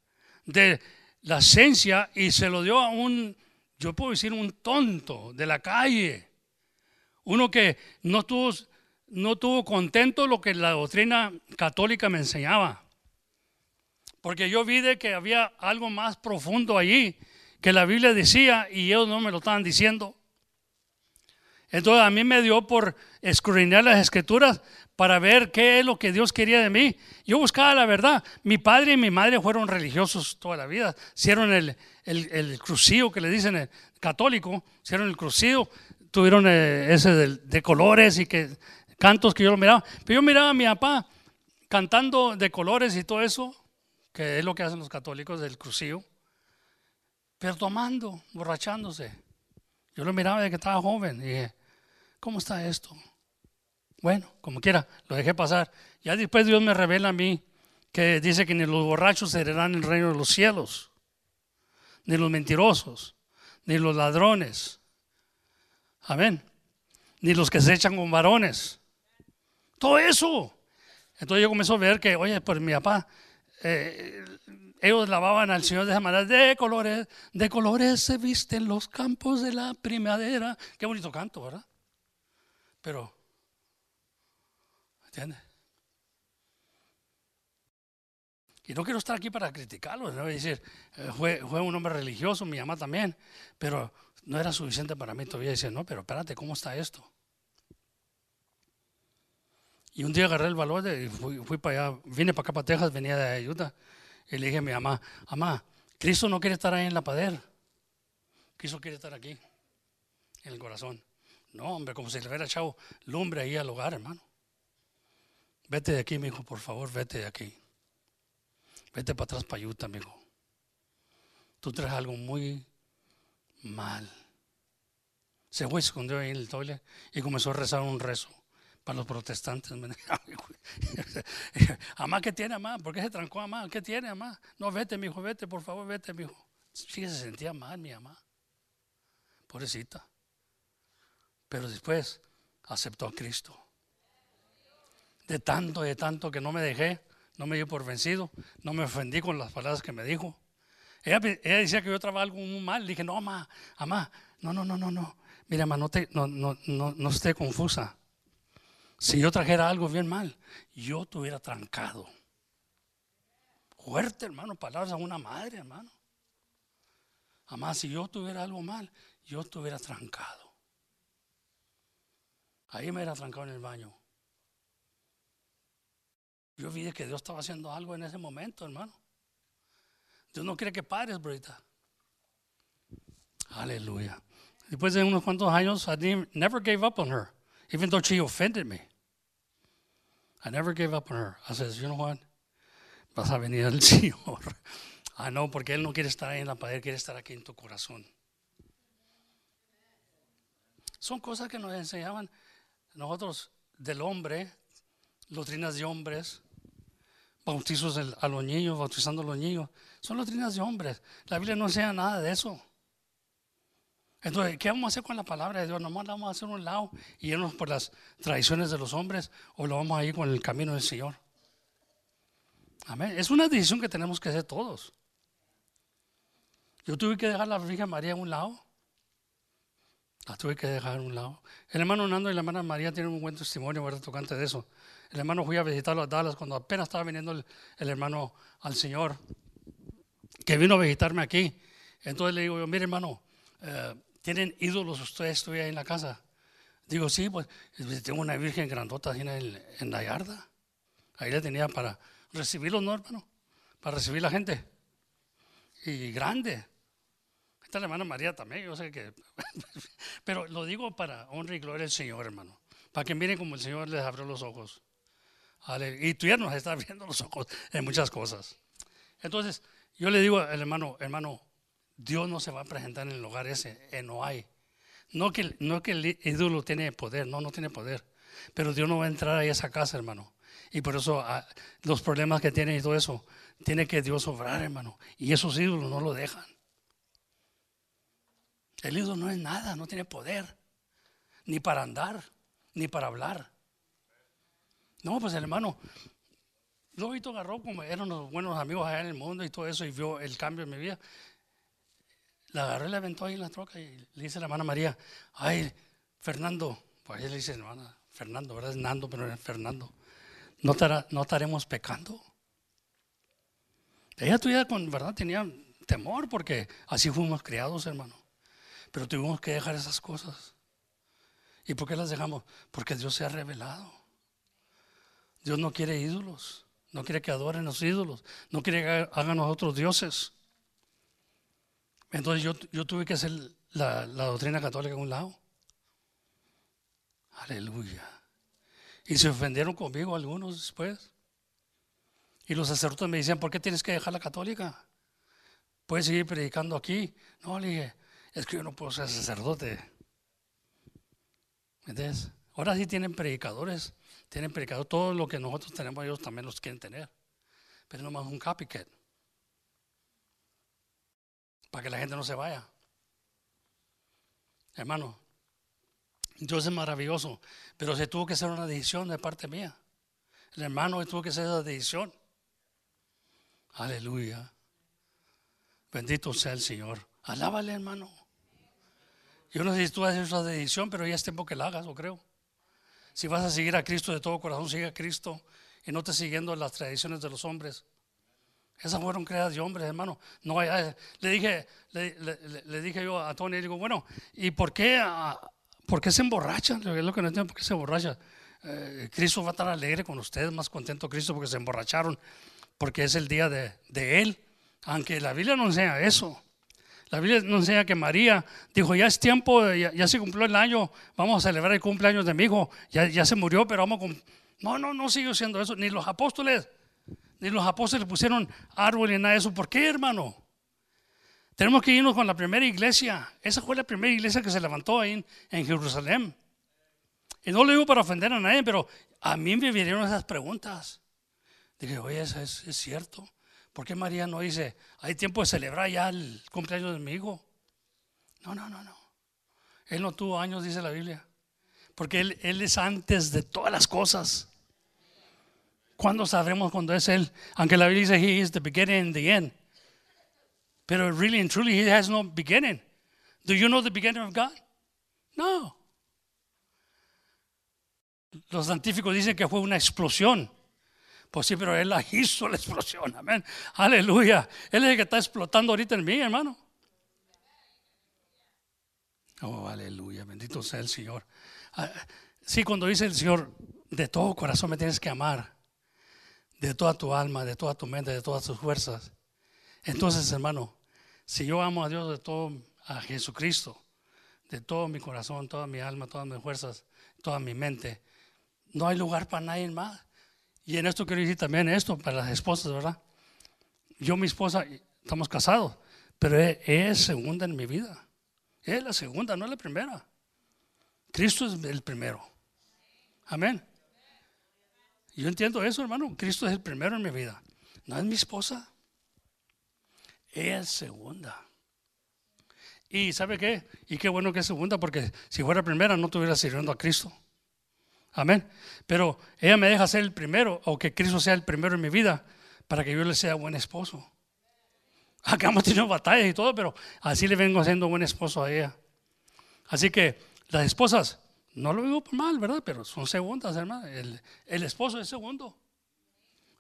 de la esencia y se lo dio a un, yo puedo decir, un tonto de la calle. Uno que no tuvo, no tuvo contento lo que la doctrina católica me enseñaba. Porque yo vi de que había algo más profundo allí que la Biblia decía y ellos no me lo estaban diciendo. Entonces a mí me dio por escudriñar las escrituras para ver qué es lo que Dios quería de mí. Yo buscaba la verdad. Mi padre y mi madre fueron religiosos toda la vida. Hicieron el, el, crucido que le dicen el católico, hicieron el crucido, tuvieron eh, ese de, colores y que cantos que yo lo miraba. Pero yo miraba a mi papá cantando de colores y todo eso, que es lo que hacen los católicos del crucido, pero tomando, borrachándose. Yo lo miraba desde que estaba joven y dije, ¿cómo está esto? Bueno, como quiera, lo dejé pasar. Ya después Dios me revela a mí que dice que ni los borrachos heredarán el reino de los cielos, ni los mentirosos, ni los ladrones. Amén. Ni los que se echan con varones. Todo eso. Entonces yo comencé a ver que, oye, pues mi papá, eh, ellos lavaban al Señor de esa de colores, de colores se visten los campos de la primavera. Qué bonito canto, ¿verdad? Pero Y no quiero estar aquí para criticarlo, decir, eh, fue, un hombre religioso, mi mamá también, pero no era suficiente para mí todavía decir, no, pero espérate, ¿cómo está esto? Y un día agarré el valor y fui, para allá, vine para acá, para Texas, venía de ayuda. Y le dije a mi mamá, mamá, Cristo no quiere estar ahí en la pader. Cristo quiere estar aquí, en el corazón. No, hombre, como si le hubiera echado lumbre ahí al hogar, hermano. Vete de aquí, mi hijo, por favor, vete de aquí. Vete para atrás mi hijo. Tú traes algo muy mal. Se fue, escondió ahí en el toile y comenzó a rezar un rezo para los protestantes. Amá, ¿qué tiene, amá? ¿Por qué se trancó, amá? ¿Qué tiene, amá? No, vete, mi hijo, vete, por favor, vete, mi hijo. Sí, se sentía mal, mi mamá. Pobrecita. Pero después aceptó a Cristo. De tanto, de tanto que no me dejé, no me dio por vencido, no me ofendí con las palabras que me dijo. Ella, decía que yo trabajaba algo muy mal. Dije, no, mamá, mamá, no, no, no, no, no. Mira, mamá, no, te, no, no, no, no esté confusa. Si yo trajera algo bien mal, yo te hubiera trancado. Fuerte, hermano, palabras a una madre, hermano. Además, si yo tuviera algo mal, yo te hubiera trancado. Ahí me hubiera trancado en el baño. Yo vi que Dios estaba haciendo algo en ese momento, hermano. Dios no quiere que pares, brita. Aleluya. Después de unos cuantos años, I never gave up on her, even though she offended me. I never gave up on her. I said, you know what? Vas a venir al Señor. Ah, no, porque Él no quiere estar ahí en la pared, quiere estar aquí en tu corazón. Son cosas que nos enseñaban nosotros del hombre, doctrinas de hombres, bautizos a los niños, bautizando a los niños. Son doctrinas de hombres. La Biblia no enseña nada de eso. Entonces, ¿qué vamos a hacer con la palabra de Dios? ¿Nomás la vamos a hacer un lado y irnos por las tradiciones de los hombres o lo vamos a ir con el camino del Señor? Amén. Es una decisión que tenemos que hacer todos. Yo tuve que dejar a la Virgen María a un lado. La tuve que dejar a un lado. El hermano Nando y la hermana María tienen un buen testimonio, ¿verdad? Tocante de eso. El hermano fui a visitarlo a Dallas cuando apenas estaba viniendo el, hermano al Señor, que vino a visitarme aquí. Entonces le digo yo, mire hermano, eh, ¿Tienen ídolos ustedes todavía en la casa? Digo, sí, pues tengo una virgen grandota en, en la yarda. Ahí la tenía para recibirlos, ¿no, hermano? Para recibir la gente. Y grande. Esta la hermana María también, yo sé que. Pero lo digo para honra y gloria al Señor, hermano. Para que miren como el Señor les abrió los ojos. Y tú ya nos estás viendo los ojos en muchas cosas. Entonces, yo le digo al hermano, hermano, Dios no se va a presentar en el lugar ese, en no hay. No que, no que el ídolo tiene poder, no, no tiene poder. Pero Dios no va a entrar a esa casa, hermano. Y por eso ah, los problemas que tiene y todo eso, tiene que Dios obrar, hermano. Y esos ídolos no lo dejan. El ídolo no es nada, no tiene poder. Ni para andar, ni para hablar. No, pues hermano, Lobito agarró como eran los buenos amigos allá en el mundo y todo eso y vio el cambio en mi vida. La agarró y la aventó ahí en la troca y le dice a la hermana María, ay, Fernando, pues ahí le dice hermana, Fernando, ¿verdad? Es Nando, pero es Fernando. ¿No, ¿No estaremos pecando? Ella tuya con verdad tenía temor porque así fuimos criados, hermano. Pero tuvimos que dejar esas cosas. ¿Y por qué las dejamos? Porque Dios se ha revelado. Dios no quiere ídolos, no quiere que adoren los ídolos, no quiere que hagan nosotros dioses. Entonces yo, yo tuve que hacer la, doctrina católica a un lado. Aleluya. Y se ofendieron conmigo algunos después. Y los sacerdotes me decían, ¿por qué tienes que dejar la católica? ¿Puedes seguir predicando aquí? No, le dije, es que yo no puedo ser sacerdote. ¿Entiendes? Ahora sí tienen predicadores, tienen predicadores, todo lo que nosotros tenemos ellos también los quieren tener. Pero no más un copycat para que la gente no se vaya. Hermano, Dios es maravilloso, pero se tuvo que hacer una decisión de parte mía. El hermano tuvo que hacer esa decisión. Aleluya. Bendito sea el Señor. Alábale, hermano. Yo no sé si tú hacer esa decisión, pero ya es tiempo que la hagas, lo creo. Si vas a seguir a Cristo de todo corazón, sigue a Cristo y no te siguiendo las tradiciones de los hombres. Esas fueron creadas de hombres, hermano. No, le dije, le, dije yo a Tony, digo, bueno, ¿y por qué, ah, por qué se emborrachan? Lo que no entiendo, ¿por qué se emborrachan? Eh, Cristo va a estar alegre con ustedes, más contento Cristo porque se emborracharon, porque es el día de, de Él. Aunque la Biblia no enseña eso. La Biblia nos enseña que María dijo, ya es tiempo, ya, se cumplió el año, vamos a celebrar el cumpleaños de mi hijo, ya, ya se murió, pero vamos con... No, no, no siguió siendo eso, ni los apóstoles, ni los apóstoles pusieron árbol ni nada de eso. ¿Por qué, hermano? Tenemos que irnos con la primera iglesia. Esa fue la primera iglesia que se levantó ahí en, Jerusalén. Y no lo digo para ofender a nadie, pero a mí me vinieron esas preguntas. Dije, oye, eso es, es cierto. ¿Por qué María no dice, hay tiempo de celebrar ya el cumpleaños de mi hijo? No, no, no, no. Él no tuvo años, dice la Biblia. Porque él, es antes de todas las cosas. ¿Cuándo sabremos cuándo es Él? Aunque la Biblia dice, He is the beginning and the end. Pero really and truly, He has no beginning. Do you know the beginning of God? No. Los científicos dicen que fue una explosión. Pues sí, pero Él la hizo la explosión. Amén. Aleluya. Él es el que está explotando ahorita en mí, hermano. Oh, aleluya. Bendito sea el Señor. Ah, sí, cuando dice el Señor, de todo corazón me tienes que amar. De toda tu alma, de toda tu mente, de todas tus fuerzas. Entonces, hermano, si yo amo a Dios de todo, a Jesucristo, de todo mi corazón, toda mi alma, todas mis fuerzas, toda mi mente, no hay lugar para nadie más. Y en esto quiero decir también esto para las esposas, ¿verdad? Yo, mi esposa, estamos casados, pero es, segunda en mi vida. Es la segunda, no es la primera. Cristo es el primero. Amén. Yo entiendo eso, hermano. Cristo es el primero en mi vida. No es mi esposa. Es segunda. Y ¿sabe qué? Y qué bueno que es segunda, porque si fuera primera no estuviera sirviendo a Cristo. Amén. Pero ella me deja ser el primero, o que Cristo sea el primero en mi vida, para que yo le sea buen esposo. Acá hemos tenido batallas y todo, pero así le vengo siendo buen esposo a ella. Así que las esposas, no lo digo por mal, ¿verdad? Pero son segundas, hermano. El, esposo es segundo.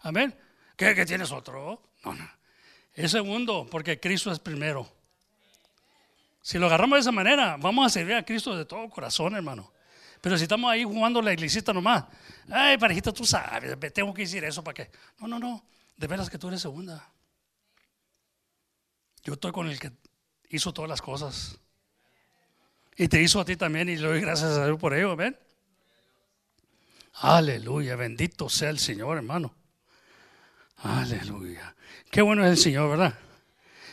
Amén. ¿Qué, ¿Que tienes otro? No, no. Es segundo, porque Cristo es primero. Si lo agarramos de esa manera, vamos a servir a Cristo de todo corazón, hermano. Pero si estamos ahí jugando la iglesita nomás, ay, parejita, tú sabes, tengo que decir eso para qué. No, no, no, de veras que tú eres segunda. Yo estoy con el que hizo todas las cosas. Y te hizo a ti también y le doy gracias a Dios por ello, ¿ven? Aleluya, bendito sea el Señor, hermano. Aleluya. Qué bueno es el Señor, ¿verdad?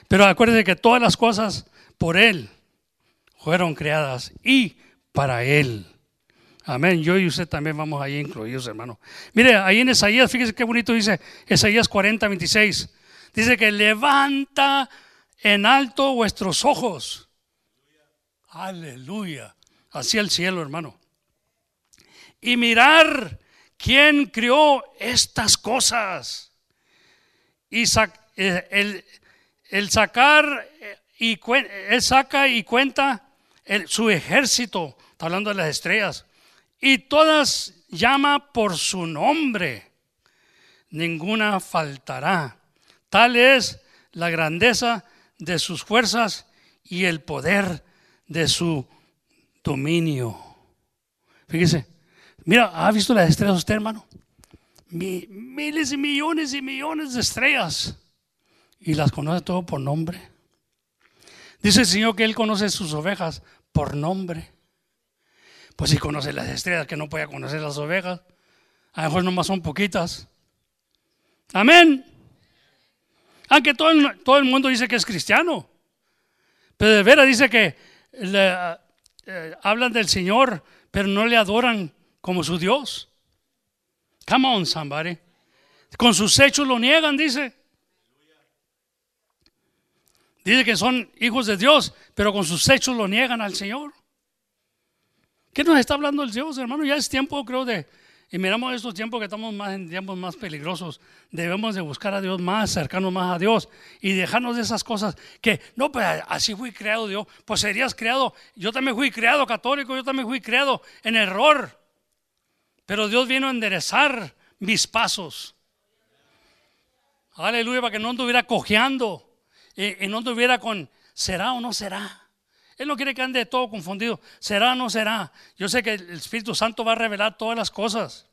Pero acuérdate que todas las cosas por Él fueron creadas y para Él. Amén. Yo y usted también vamos ahí incluidos, hermano. Mire, ahí en Isaías, fíjese qué bonito dice Isaías 40, 26. Dice que levanta en alto vuestros ojos. Aleluya. Hacia el cielo, hermano. Y mirar quién creó estas cosas. Y eh, el, sacar eh, y él saca y cuenta su ejército, está hablando de las estrellas y todas llama por su nombre. Ninguna faltará. Tal es la grandeza de sus fuerzas y el poder de su dominio. Fíjese, mira, ¿ha visto las estrellas usted, hermano? miles y millones y millones de estrellas. Y las conoce todo por nombre. Dice el Señor que Él conoce sus ovejas por nombre. Pues si conoce las estrellas, que no puede conocer las ovejas. A lo mejor nomás son poquitas. Amén. Aunque todo el, todo el mundo dice que es cristiano. Pero de veras dice que eh, hablan del Señor, pero no le adoran como su Dios. Come on, somebody. Con sus hechos lo niegan, dice. Dice que son hijos de Dios, pero con sus hechos lo niegan al Señor. ¿Qué nos está hablando el Dios, hermano? Ya es tiempo, creo, de... Y miramos estos tiempos que estamos más en tiempos más peligrosos. Debemos de buscar a Dios más, acercarnos más a Dios y dejarnos de esas cosas que, no, pues así fui creado Dios. Pues serías creado, yo también fui creado católico, yo también fui creado en error. Pero Dios vino a enderezar mis pasos. Aleluya, para que no anduviera cojeando y, y no anduviera con será o no será. Él no quiere que ande todo confundido. ¿Será o no será? Yo sé que el Espíritu Santo va a revelar todas las cosas.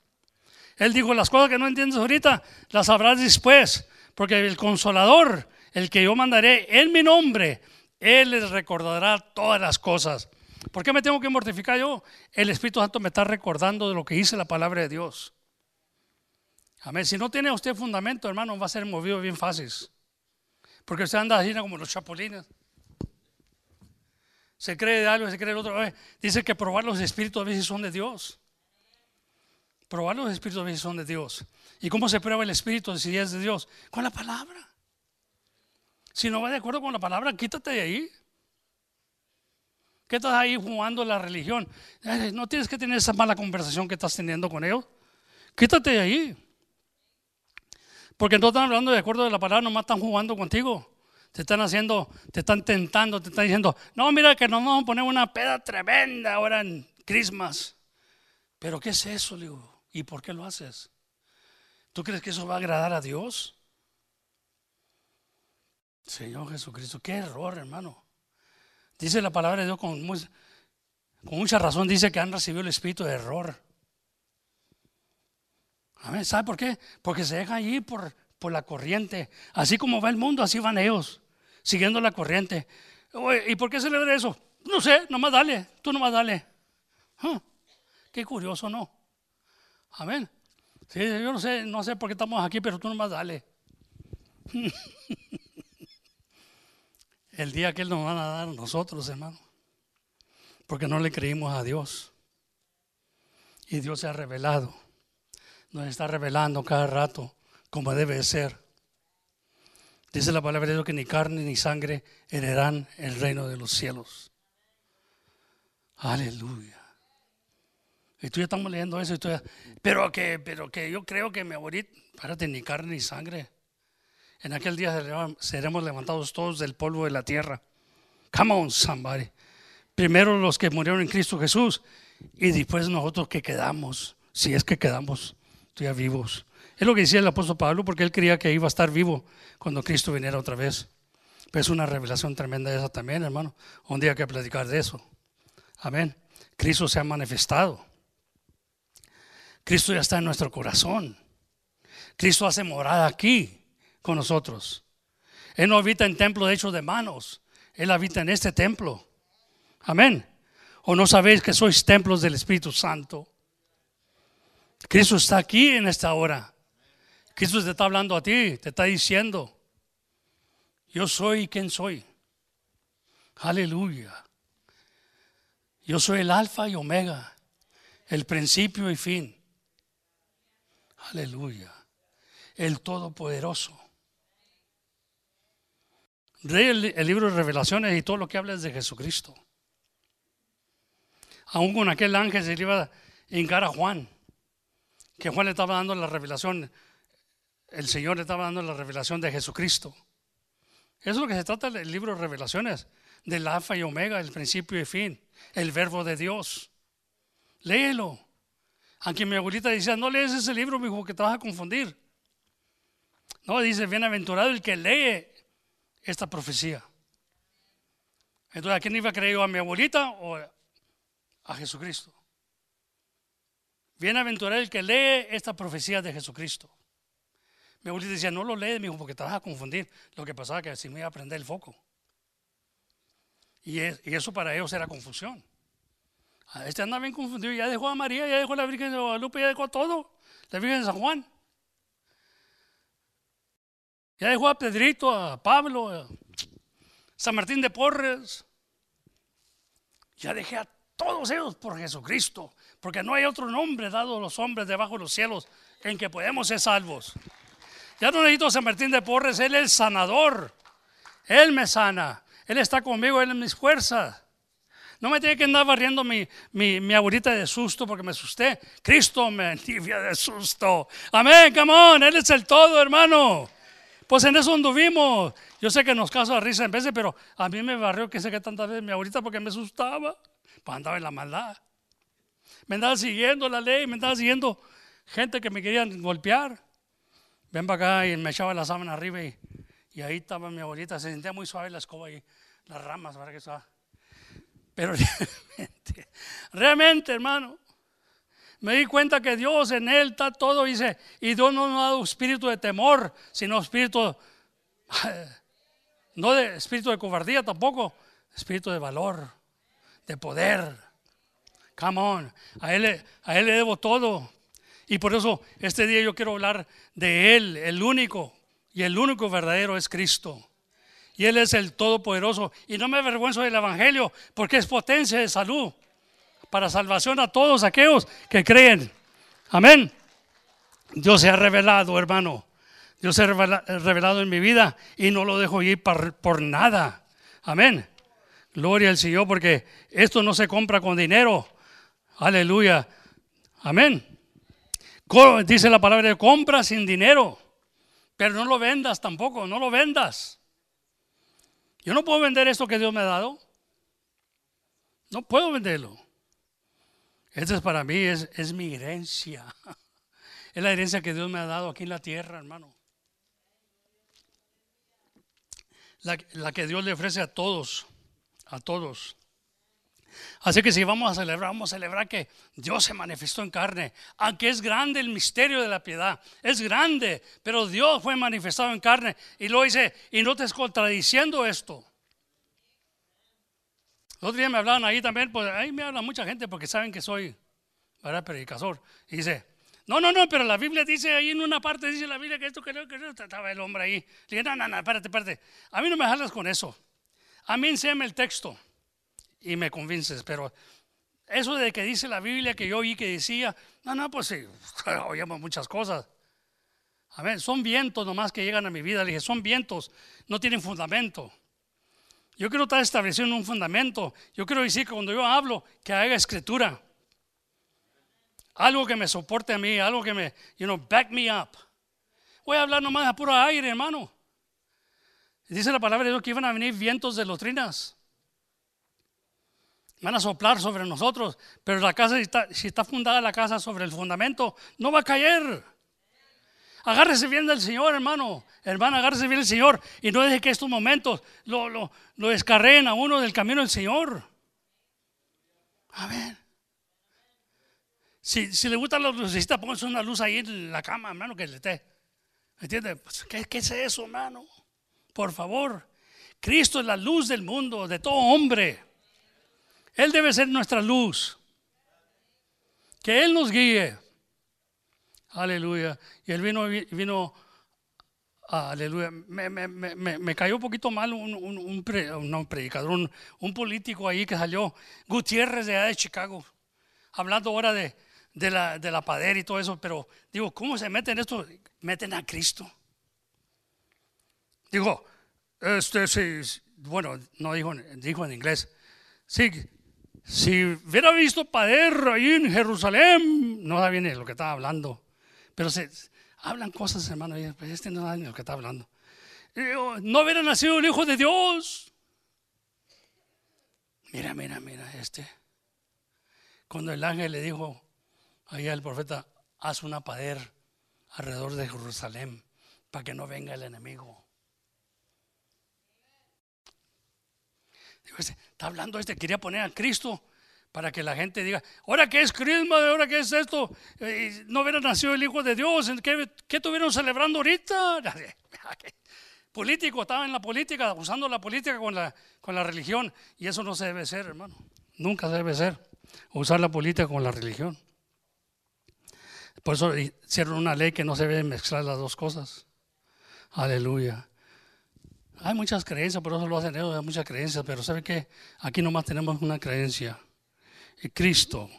Él dijo, las cosas que no entiendes ahorita, las sabrás después. Porque el consolador, el que yo mandaré en mi nombre, Él les recordará todas las cosas. ¿Por qué me tengo que mortificar yo? El Espíritu Santo me está recordando de lo que dice la palabra de Dios. Amén. Si no tiene usted fundamento, hermano, va a ser movido bien fácil. Porque usted anda así como los chapulines se cree de algo, se cree del otro. Dice que probar los espíritus a veces son de Dios. Probar los espíritus a veces son de Dios. ¿Y cómo se prueba el espíritu si es de Dios? Con la palabra. Si no va de acuerdo con la palabra, quítate de ahí. ¿Qué estás ahí jugando la religión? No tienes que tener esa mala conversación que estás teniendo con ellos. Quítate de ahí. Porque no están hablando de acuerdo de la palabra, nomás están jugando contigo. Te están haciendo, te están tentando, te están diciendo, no, mira que nos vamos a poner una peda tremenda ahora en Christmas. Pero ¿qué es eso? Le digo, ¿y por qué lo haces? ¿Tú crees que eso va a agradar a Dios? Señor Jesucristo, qué error, hermano. Dice la palabra de Dios con, mucha razón, dice que han recibido el espíritu de error. ¿Sabe por qué? Porque se deja allí por, por la corriente. Así como va el mundo, así van ellos siguiendo la corriente. ¿Y por qué celebra eso? No sé, nomás dale, tú nomás dale. Qué curioso, ¿no? Amén. Sí, yo no sé, no sé por qué estamos aquí, pero tú nomás dale. El día que Él nos va a dar nosotros, hermano. Porque no le creímos a Dios. Y Dios se ha revelado. Nos está revelando cada rato como debe ser. Dice la palabra de Dios que ni carne ni sangre heredarán el reino de los cielos. Aleluya. Y tú ya estamos leyendo eso. pero, que, pero que yo creo que mi abuelita, párate, ni carne ni sangre. En aquel día seremos levantados todos del polvo de la tierra. Come on, somebody. Primero los que murieron en Cristo Jesús y después nosotros que quedamos, si es que quedamos todavía vivos. Es lo que decía el apóstol Pablo porque él creía que iba a estar vivo cuando Cristo viniera otra vez. Pero es una revelación tremenda esa también, hermano. Un día hay que platicar de eso. Amén. Cristo se ha manifestado. Cristo ya está en nuestro corazón. Cristo hace morada aquí con nosotros. Él no habita en templo hecho de manos. Él habita en este templo. Amén. ¿O no sabéis que sois templos del Espíritu Santo? Cristo está aquí en esta hora. Cristo te está hablando a ti, te está diciendo, yo soy quien soy. Aleluya. Yo soy el alfa y omega, el principio y fin. Aleluya. El todopoderoso. Rey el, libro de revelaciones y todo lo que habla es de Jesucristo. Aún con aquel ángel se iba a hincar a Juan, que Juan le estaba dando la revelación el Señor le estaba dando la revelación de Jesucristo. Eso es lo que se trata del libro de revelaciones, del alfa y omega, el principio y fin, el verbo de Dios. Léelo. Aunque mi abuelita decía, no lees ese libro, mi hijo, que te vas a confundir. No, dice, bienaventurado el que lee esta profecía. Entonces, ¿a quién iba a creer? ¿A mi abuelita o a Jesucristo? Bienaventurado el que lee esta profecía de Jesucristo. Mi abuelita decía, no lo lees, hijo, porque te vas a confundir. Lo que pasaba que así me iba a prender el foco. Y, eso para ellos era confusión. Este anda bien confundido, ya dejó a María, ya dejó a la Virgen de Guadalupe, ya dejó a todo. La Virgen de San Juan. Ya dejó a Pedrito, a Pablo, a San Martín de Porres. Ya dejé a todos ellos por Jesucristo, porque no hay otro nombre dado a los hombres debajo de los cielos en que podemos ser salvos. Ya no necesito San Martín de Porres, Él es el sanador. Él me sana. Él está conmigo, Él es mis fuerzas. No me tiene que andar barriendo mi, mi, mi, abuelita de susto porque me asusté. Cristo me alivia de susto. Amén, come on, Él es el todo, hermano. Pues en eso anduvimos. Yo sé que nos caso a risa en veces, pero a mí me barrió que sé que tantas veces mi abuelita porque me asustaba. Pues andaba en la maldad. Me andaba siguiendo la ley, me andaba siguiendo gente que me querían golpear. Ven para acá y me echaba la sábana arriba y, y ahí estaba mi abuelita, se sentía muy suave la escoba y las ramas, ¿verdad que estaba? Pero realmente, realmente, hermano, me di cuenta que Dios en Él está todo, dice, y Dios no nos ha dado espíritu de temor, sino espíritu, no de espíritu de cobardía tampoco, espíritu de valor, de poder. Come on, a Él, a él le debo todo. Y por eso este día yo quiero hablar de Él, el único, y el único verdadero es Cristo. Y Él es el Todopoderoso. Y no me avergüenzo del Evangelio, porque es potencia de salud para salvación a todos aquellos que creen. Amén. Dios se ha revelado, hermano. Dios se ha revela- revelado en mi vida y no lo dejo ir por nada. Amén. Gloria al Señor, porque esto no se compra con dinero. Aleluya. Amén. Dice la palabra de compra sin dinero, pero no lo vendas tampoco, no lo vendas. Yo no puedo vender esto que Dios me ha dado. No puedo venderlo. Esto es para mí, es, mi herencia. Es la herencia que Dios me ha dado aquí en la tierra, hermano. La que Dios le ofrece a todos, a todos. Así que si vamos a celebrar, vamos a celebrar que Dios se manifestó en carne, aunque es grande el misterio de la piedad, es grande, pero Dios fue manifestado en carne y lo dice, y no te es contradiciendo esto. El otro día me hablaban ahí también, pues ahí me habla mucha gente porque saben que soy, ¿verdad? Predicador. Y dice, no, no, no, pero la Biblia dice ahí en una parte, dice la Biblia que esto, que no, que no, estaba el hombre ahí. Le dije, no, no, no, espérate, espérate. A mí no me jalas con eso. A mí enséñame el texto y me convences, pero eso de que dice la Biblia que yo oí que decía, no, no, pues sí, oíamos muchas cosas. A ver, son vientos nomás que llegan a mi vida. Le dije, son vientos, no tienen fundamento. Yo quiero estar establecido en un fundamento. Yo quiero decir que cuando yo hablo, que haga escritura. Algo que me soporte a mí, algo que me, you know, back me up. Voy a hablar nomás a puro aire, hermano. Dice la palabra de Dios que iban a venir vientos de doctrinas. Van a soplar sobre nosotros, pero la casa, si está, si está fundada la casa sobre el fundamento, no va a caer. Agárrese bien del Señor, hermano. Hermano, agárrese bien del Señor. Y no deje que estos momentos lo, lo, lo descarreen a uno del camino del Señor. Amén. Si, si le gusta la lucecita, póngase una luz ahí en la cama, hermano, que le esté. ¿Entiende? Pues, ¿qué, ¿Qué es eso, hermano? Por favor. Cristo es la luz del mundo, de todo hombre. Él debe ser nuestra luz. Que Él nos guíe. Aleluya. Y él vino, vino aleluya. Me, me, me, me, cayó un poquito mal un, un, un, un predicador, un, político ahí que salió, Gutiérrez de de Chicago, hablando ahora de, de, la, de la pader y todo eso, pero digo, ¿cómo se meten esto? Meten a Cristo. Dijo, este bueno, no dijo, dijo en inglés, sí, si hubiera visto pader ahí en Jerusalén, no sabía ni lo que estaba hablando. Pero se hablan cosas, hermano, y este no sabe ni lo que está hablando. No hubiera nacido el Hijo de Dios. Mira, mira, mira, este. Cuando el ángel le dijo ahí al profeta, haz una pader alrededor de Jerusalén para que no venga el enemigo. Está hablando este, quería poner a Cristo para que la gente diga, ahora que es Crisma, ahora que es esto, eh, no hubiera nacido el Hijo de Dios, ¿qué, estuvieron celebrando ahorita? Político, estaba en la política, usando la política con la, con la religión, y eso no se debe ser, hermano, nunca debe ser, usar la política con la religión. Por eso hicieron una ley que no se debe mezclar las dos cosas. Aleluya. Hay muchas creencias, por eso lo hacen ellos, hay muchas creencias, pero ¿sabe qué? Aquí nomás tenemos una creencia. Y Cristo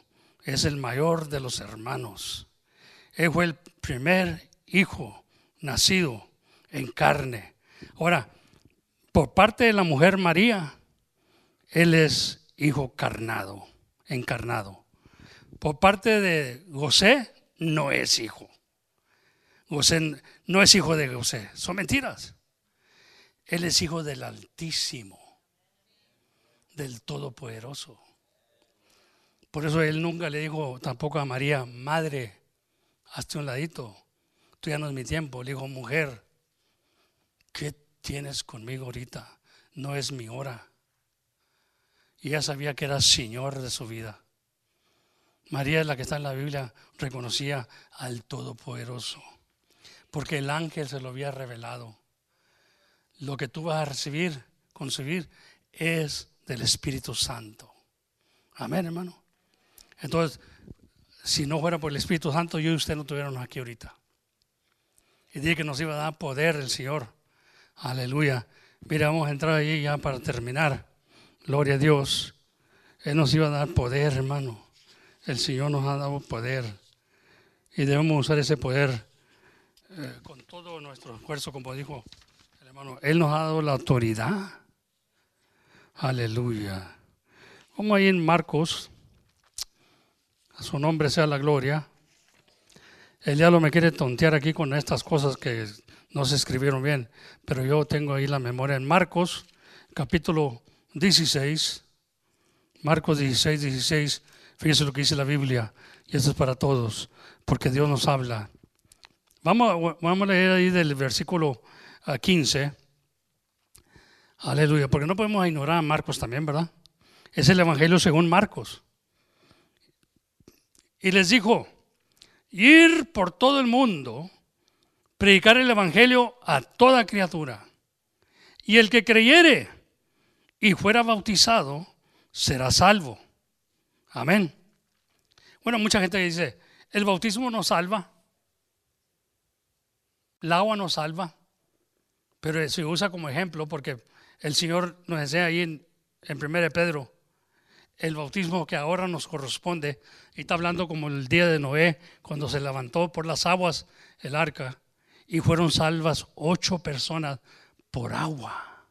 es el mayor de los hermanos. Él fue el primer hijo nacido en carne. Ahora, por parte de la mujer María, Él es hijo carnado, encarnado. Por parte de José, no es hijo. José no es hijo de José, son mentiras. Él es hijo del Altísimo, del Todopoderoso. Por eso él nunca le dijo tampoco a María, madre, hazte un ladito. tú ya no es mi tiempo. Le dijo, mujer, ¿qué tienes conmigo ahorita? No es mi hora. Y ella sabía que era Señor de su vida. María es la que está en la Biblia, reconocía al Todopoderoso, porque el ángel se lo había revelado. Lo que tú vas a recibir, concebir, es del Espíritu Santo. Amén, hermano. Entonces, si no fuera por el Espíritu Santo, yo y usted no estuviéramos aquí ahorita. Y dije que nos iba a dar poder el Señor. Aleluya. Mira, vamos a entrar ahí ya para terminar. Gloria a Dios. Él nos iba a dar poder, hermano. El Señor nos ha dado poder. Y debemos usar ese poder eh, con todo nuestro esfuerzo, como dijo hermano. Él nos ha dado la autoridad. Aleluya. Vamos ahí en Marcos. A su nombre sea la gloria. El diablo me quiere tontear aquí con estas cosas que no se escribieron bien, pero yo tengo ahí la memoria en Marcos, capítulo 16. Marcos 16, 16. Fíjese lo que dice la Biblia, y esto es para todos, porque Dios nos habla. Vamos, vamos a leer ahí del versículo 15. Ah, Aleluya, porque no podemos ignorar a Marcos también, ¿verdad? Es el Evangelio según Marcos. Y les dijo, ir por todo el mundo, predicar el Evangelio a toda criatura. Y el que creyere y fuera bautizado, será salvo. Amén. Bueno, mucha gente dice, el bautismo no salva, el agua no salva, pero se usa como ejemplo porque el Señor nos enseña ahí en, en 1 Pedro el bautismo que ahora nos corresponde, y está hablando como el día de Noé, cuando se levantó por las aguas el arca, y fueron salvas ocho personas por agua.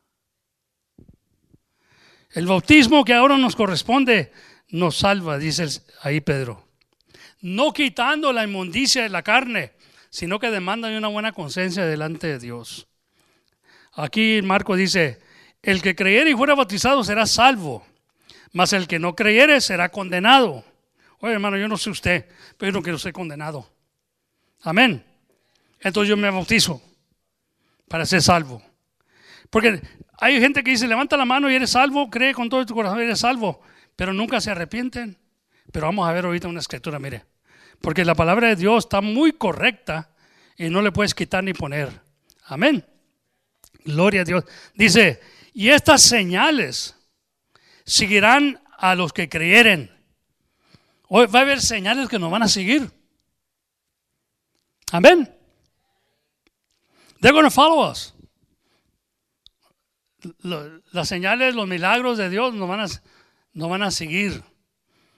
El bautismo que ahora nos corresponde nos salva, dice ahí Pedro. No quitando la inmundicia de la carne, sino que demanda de una buena conciencia delante de Dios. Aquí Marco dice, el que creyere y fuera bautizado será salvo, mas el que no creyere será condenado. Oye, hermano, yo no sé usted, pero yo no quiero ser condenado. Amén. Entonces yo me bautizo para ser salvo. Porque hay gente que dice, levanta la mano y eres salvo, cree con todo tu corazón y eres salvo pero nunca se arrepienten. Pero vamos a ver ahorita una escritura, mire. Porque la palabra de Dios está muy correcta y no le puedes quitar ni poner. Amén. Gloria a Dios. Dice, y estas señales seguirán a los que creyeren. Hoy va a haber señales que nos van a seguir. Amén. They're going to follow us. Las señales, los milagros de Dios nos van a no van a seguir.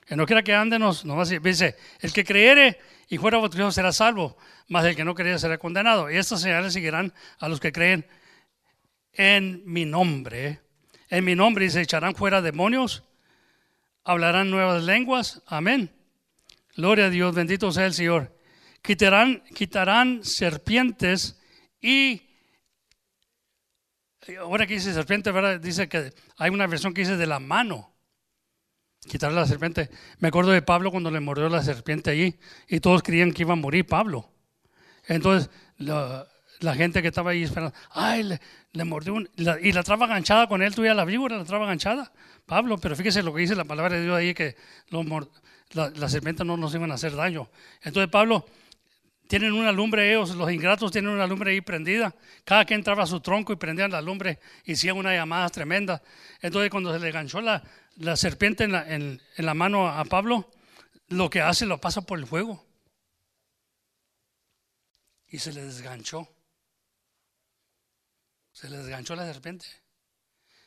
Que no quiera que andenos, no va a seguir. Dice, el que creyere y fuera bautizado será salvo, mas el que no creyere será condenado. Y estas señales seguirán a los que creen en mi nombre. En mi nombre y se echarán fuera demonios, hablarán nuevas lenguas. Amén. Gloria a Dios, bendito sea el Señor. Quitarán, quitarán serpientes y ahora que dice serpiente, ¿verdad? Dice que hay una versión que dice de la mano quitarle la serpiente. Me acuerdo de Pablo cuando le mordió la serpiente allí y todos creían que iba a morir Pablo. Entonces la, gente que estaba ahí esperando, ay, le, mordió y la traba ganchada con él, tuya la víbora, la traba ganchada. Pablo, pero fíjese lo que dice la palabra de Dios ahí, que los, la, la serpiente no nos iban a hacer daño. Entonces Pablo, tienen una lumbre ellos, los ingratos tienen una lumbre ahí prendida. Cada quien entraba a su tronco y prendían la lumbre hacían una llamada tremenda. Entonces cuando se le ganchó la, la serpiente en la, en, la mano a Pablo, lo que hace lo pasa por el fuego. Y se le desganchó. Se le desganchó la serpiente.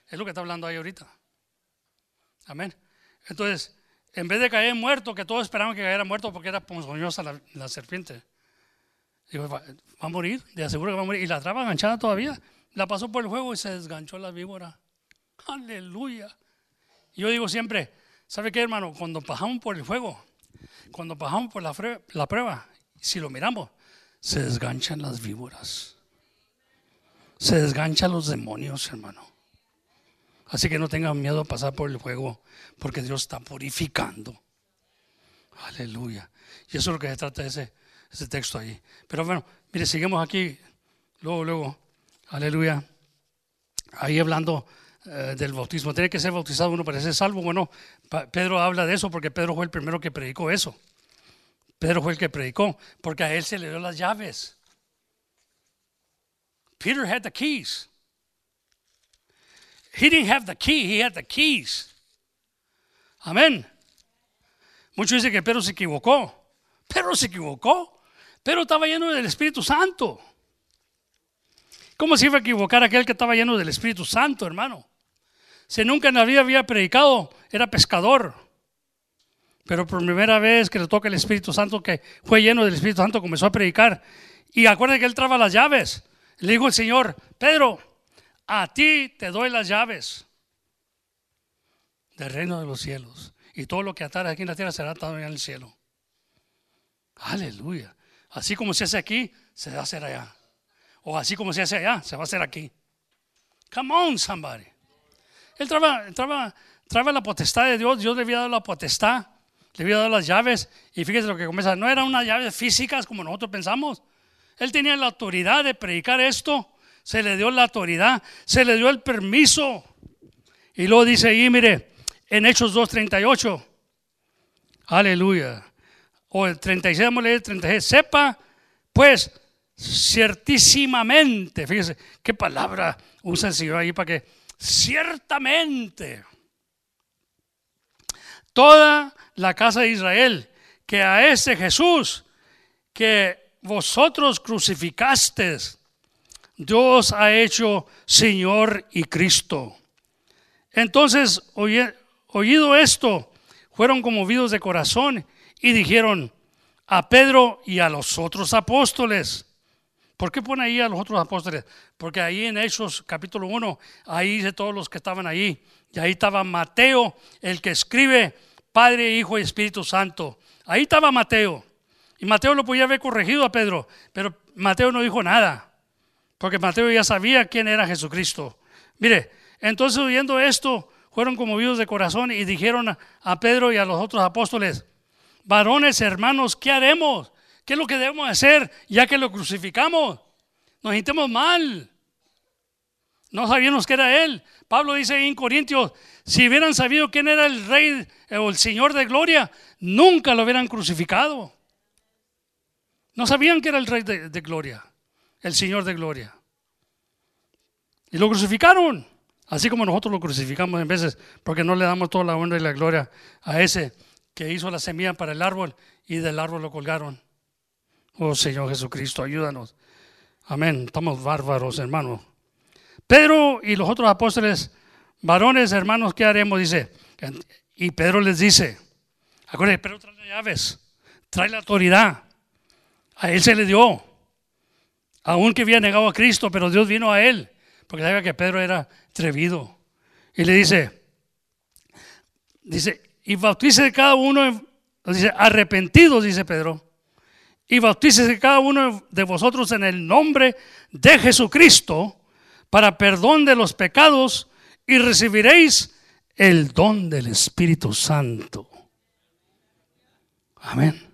Es lo que está hablando ahí ahorita. Amén. Entonces, en vez de caer muerto, que todos esperaban que cayera muerto porque era ponzoñosa la, la serpiente. Digo, va, a morir, de aseguro que va a morir. Y la traba enganchada todavía. La pasó por el fuego y se desganchó la víbora. Aleluya. Yo digo siempre, ¿sabe qué, hermano? Cuando pasamos por el fuego, cuando pasamos por la, la prueba, si lo miramos, se desganchan las víboras. Se desganchan los demonios, hermano. Así que no tengan miedo a pasar por el fuego, porque Dios está purificando. Aleluya. Y eso es lo que se trata de ese, ese texto ahí. Pero bueno, mire, seguimos aquí, luego, luego, aleluya. Ahí hablando eh, del bautismo. Tiene que ser bautizado uno para ser salvo. Bueno, Pedro habla de eso porque Pedro fue el primero que predicó eso. Pedro fue el que predicó, porque a él se le dio las llaves. Peter had the keys. He didn't have the key, he had the keys. Amén. Muchos dicen que Pedro se equivocó. Pedro se equivocó. Pedro estaba lleno del Espíritu Santo. ¿Cómo se iba a equivocar aquel que estaba lleno del Espíritu Santo, hermano? Si nunca en la vida había predicado, era pescador. Pero por primera vez que le toca el Espíritu Santo, que fue lleno del Espíritu Santo, comenzó a predicar. Y acuérdense que él traba las llaves. Le dijo el Señor, Pedro, a ti te doy las llaves del reino de los cielos. Y todo lo que ataras aquí en la tierra será atado en el cielo. Aleluya. Así como se hace aquí, se va a hacer allá. O así como se hace allá, se va a hacer aquí. Come on, somebody. Él traba, traba, la potestad de Dios. Dios le había dado la potestad, le había dado las llaves. Y fíjese lo que comienza. No eran unas llaves físicas como nosotros pensamos. Él tenía la autoridad de predicar esto. Se le dio la autoridad, se le dio el permiso. Y luego dice ahí, mire, en Hechos 2.38. Aleluya. O el 36, vamos a leer el 36. Sepa, pues, ciertísimamente. Fíjese, qué palabra usa el Señor ahí para que, ciertamente, toda la casa de Israel, que a ese Jesús que vosotros crucificasteis, Dios ha hecho Señor y Cristo. Entonces, oye, Oído esto, fueron conmovidos de corazón y dijeron a Pedro y a los otros apóstoles. ¿Por qué pone ahí a los otros apóstoles? Porque ahí en Hechos capítulo 1, ahí dice todos los que estaban ahí. Y ahí estaba Mateo, el que escribe Padre, Hijo y Espíritu Santo. Ahí estaba Mateo. Y Mateo lo podía haber corregido a Pedro, pero Mateo no dijo nada. Porque Mateo ya sabía quién era Jesucristo. Mire, entonces oyendo esto, fueron conmovidos de corazón y dijeron a, Pedro y a los otros apóstoles, varones, hermanos, ¿qué haremos? ¿Qué es lo que debemos hacer ya que lo crucificamos? Nos sintemos mal. No sabíamos que era Él. Pablo dice en Corintios, si hubieran sabido quién era el Rey o el Señor de Gloria, nunca lo hubieran crucificado. No sabían que era el Rey de, Gloria, el Señor de Gloria. Y lo crucificaron. Así como nosotros lo crucificamos en veces porque no le damos toda la honra y la gloria a ese que hizo la semilla para el árbol y del árbol lo colgaron. Oh Señor Jesucristo, ayúdanos. Amén. Estamos bárbaros, hermanos. Pedro y los otros apóstoles, varones, hermanos, ¿qué haremos? Dice. Y Pedro les dice, acuérdense, Pedro trae las llaves, trae la autoridad. A él se le dio. Aún que había negado a Cristo, pero Dios vino a él porque sabía que Pedro era atrevido. Y le dice, dice, y bautice cada uno, dice, arrepentidos, dice Pedro, y bautice cada uno de vosotros en el nombre de Jesucristo para perdón de los pecados y recibiréis el don del Espíritu Santo. Amén.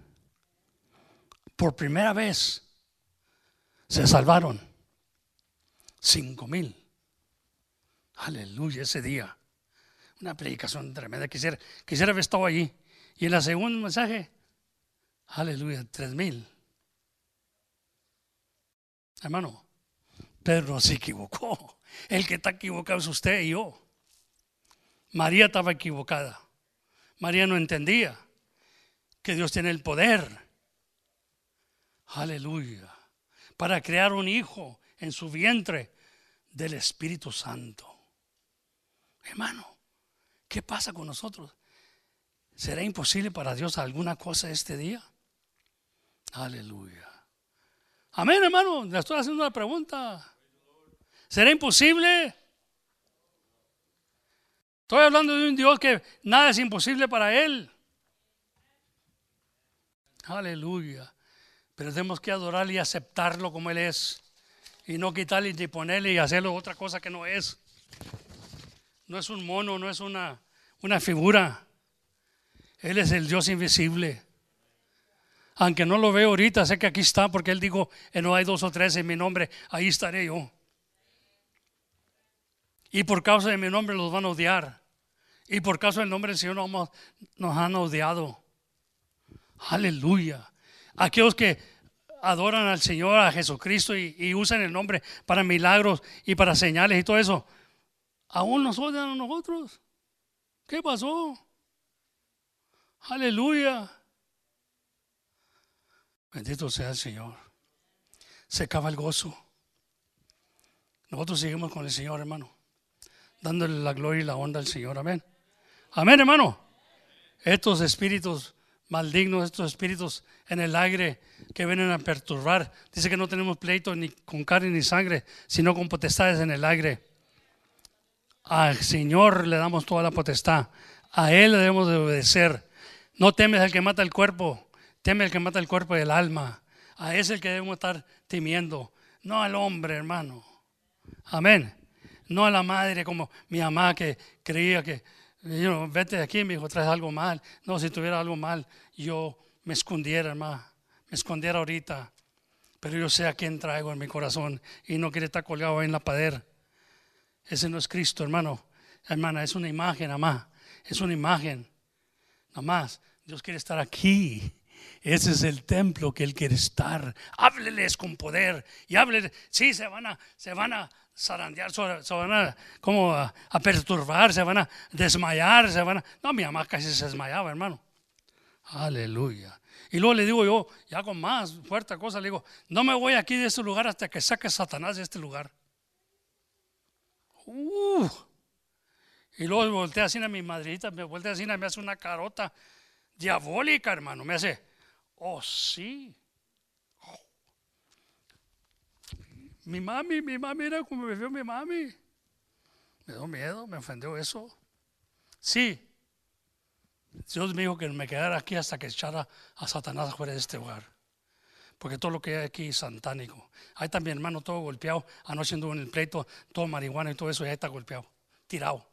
Por primera vez se salvaron Cinco mil. Aleluya, ese día. Una predicación tremenda. Quisiera, quisiera haber estado allí. Y en la segunda mensaje, aleluya, tres mil. Hermano, Pedro se equivocó. El que está equivocado es usted y yo. María estaba equivocada. María no entendía que Dios tiene el poder. Aleluya. Para crear un hijo en su vientre del Espíritu Santo. Hermano, ¿qué pasa con nosotros? ¿Será imposible para Dios alguna cosa este día? Aleluya. Amén, hermano. Le estoy haciendo una pregunta. ¿Será imposible? Estoy hablando de un Dios que nada es imposible para Él. Aleluya. Pero tenemos que adorarle y aceptarlo como Él es y no quitarle ni ponerle y hacerlo otra cosa que no es. No es un mono, no es una, una figura. Él es el Dios invisible. Aunque no lo veo ahorita, sé que aquí está porque Él dijo, "En no hay dos o tres en mi nombre, ahí estaré yo. Y por causa de mi nombre los van a odiar. Y por causa del nombre del Señor nos han odiado. Aleluya. Aquellos que adoran al Señor, a Jesucristo y, y usan el nombre para milagros y para señales y todo eso, aún nos odian a nosotros. ¿Qué pasó? Aleluya. Bendito sea el Señor. Se acaba el gozo. Nosotros seguimos con el Señor, hermano. Dándole la gloria y la honra al Señor. Amén. Amén, hermano. Estos espíritus malignos, estos espíritus en el aire que vienen a perturbar. Dice que no tenemos pleito ni con carne ni sangre, sino con potestades en el aire. Al Señor le damos toda la potestad. A Él le debemos de obedecer. No temes al que mata el cuerpo, teme al que mata el cuerpo y el alma. A ese es el que debemos estar temiendo, no al hombre, hermano. Amén. No a la madre como mi mamá que creía que, vete de aquí, me dijo, traes algo mal. No, si tuviera algo mal, yo me escondiera, hermano. Me escondiera ahorita. Pero yo sé a quién traigo en mi corazón y no quiere estar colgado ahí en la pader. Ese no es Cristo, hermano. Hermana, es una imagen, más. Es una imagen. Nada más. Dios quiere estar aquí. Ese es el templo que Él quiere estar. Hábleles con poder. Y hábleles. Sí, se van a, se van a zarandear, se van a, como a, perturbar, se van a desmayar, se van a. No, mi mamá casi se desmayaba, hermano. Aleluya. Y luego le digo yo, ya con más fuerte cosa, le digo, no me voy aquí de este lugar hasta que saque Satanás de este lugar. Uh. Y luego voltea así a mi madrita, me voltea así, me hace una carota diabólica, hermano. Me hace, oh sí. Mi mami, mi mami era como me vio mi mami. Me dio miedo, me ofendió eso. Sí. Dios me dijo que me quedara aquí hasta que echara a Satanás fuera de este lugar. Porque todo lo que hay aquí es santánico. Ahí está mi hermano todo golpeado. Anoche anduvo en el pleito, todo marihuana y todo eso, y ahí está golpeado, tirado.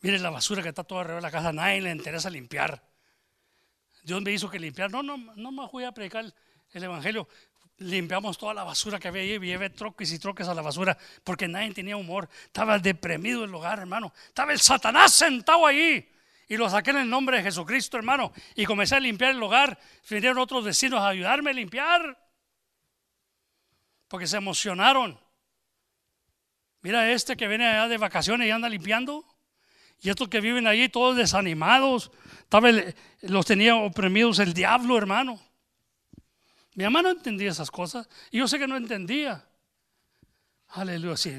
Mire la basura que está toda alrededor de la casa, nadie le interesa limpiar. Dios me hizo que limpiar. No, no, no me voy a predicar el evangelio. Limpiamos toda la basura que había ahí, llevé troques y troques a la basura, porque nadie tenía humor. Estaba deprimido el lugar, hermano. Estaba el Satanás sentado ahí. Y lo saqué en el nombre de Jesucristo, hermano. Y comencé a limpiar el hogar. Vinieron otros vecinos a ayudarme a limpiar. Porque se emocionaron. Mira este que viene allá de vacaciones y anda limpiando. Y estos que viven allí todos desanimados. Estaba los tenía oprimidos el diablo, hermano. Mi mamá no entendía esas cosas. Y yo sé que no entendía. Aleluya, sí,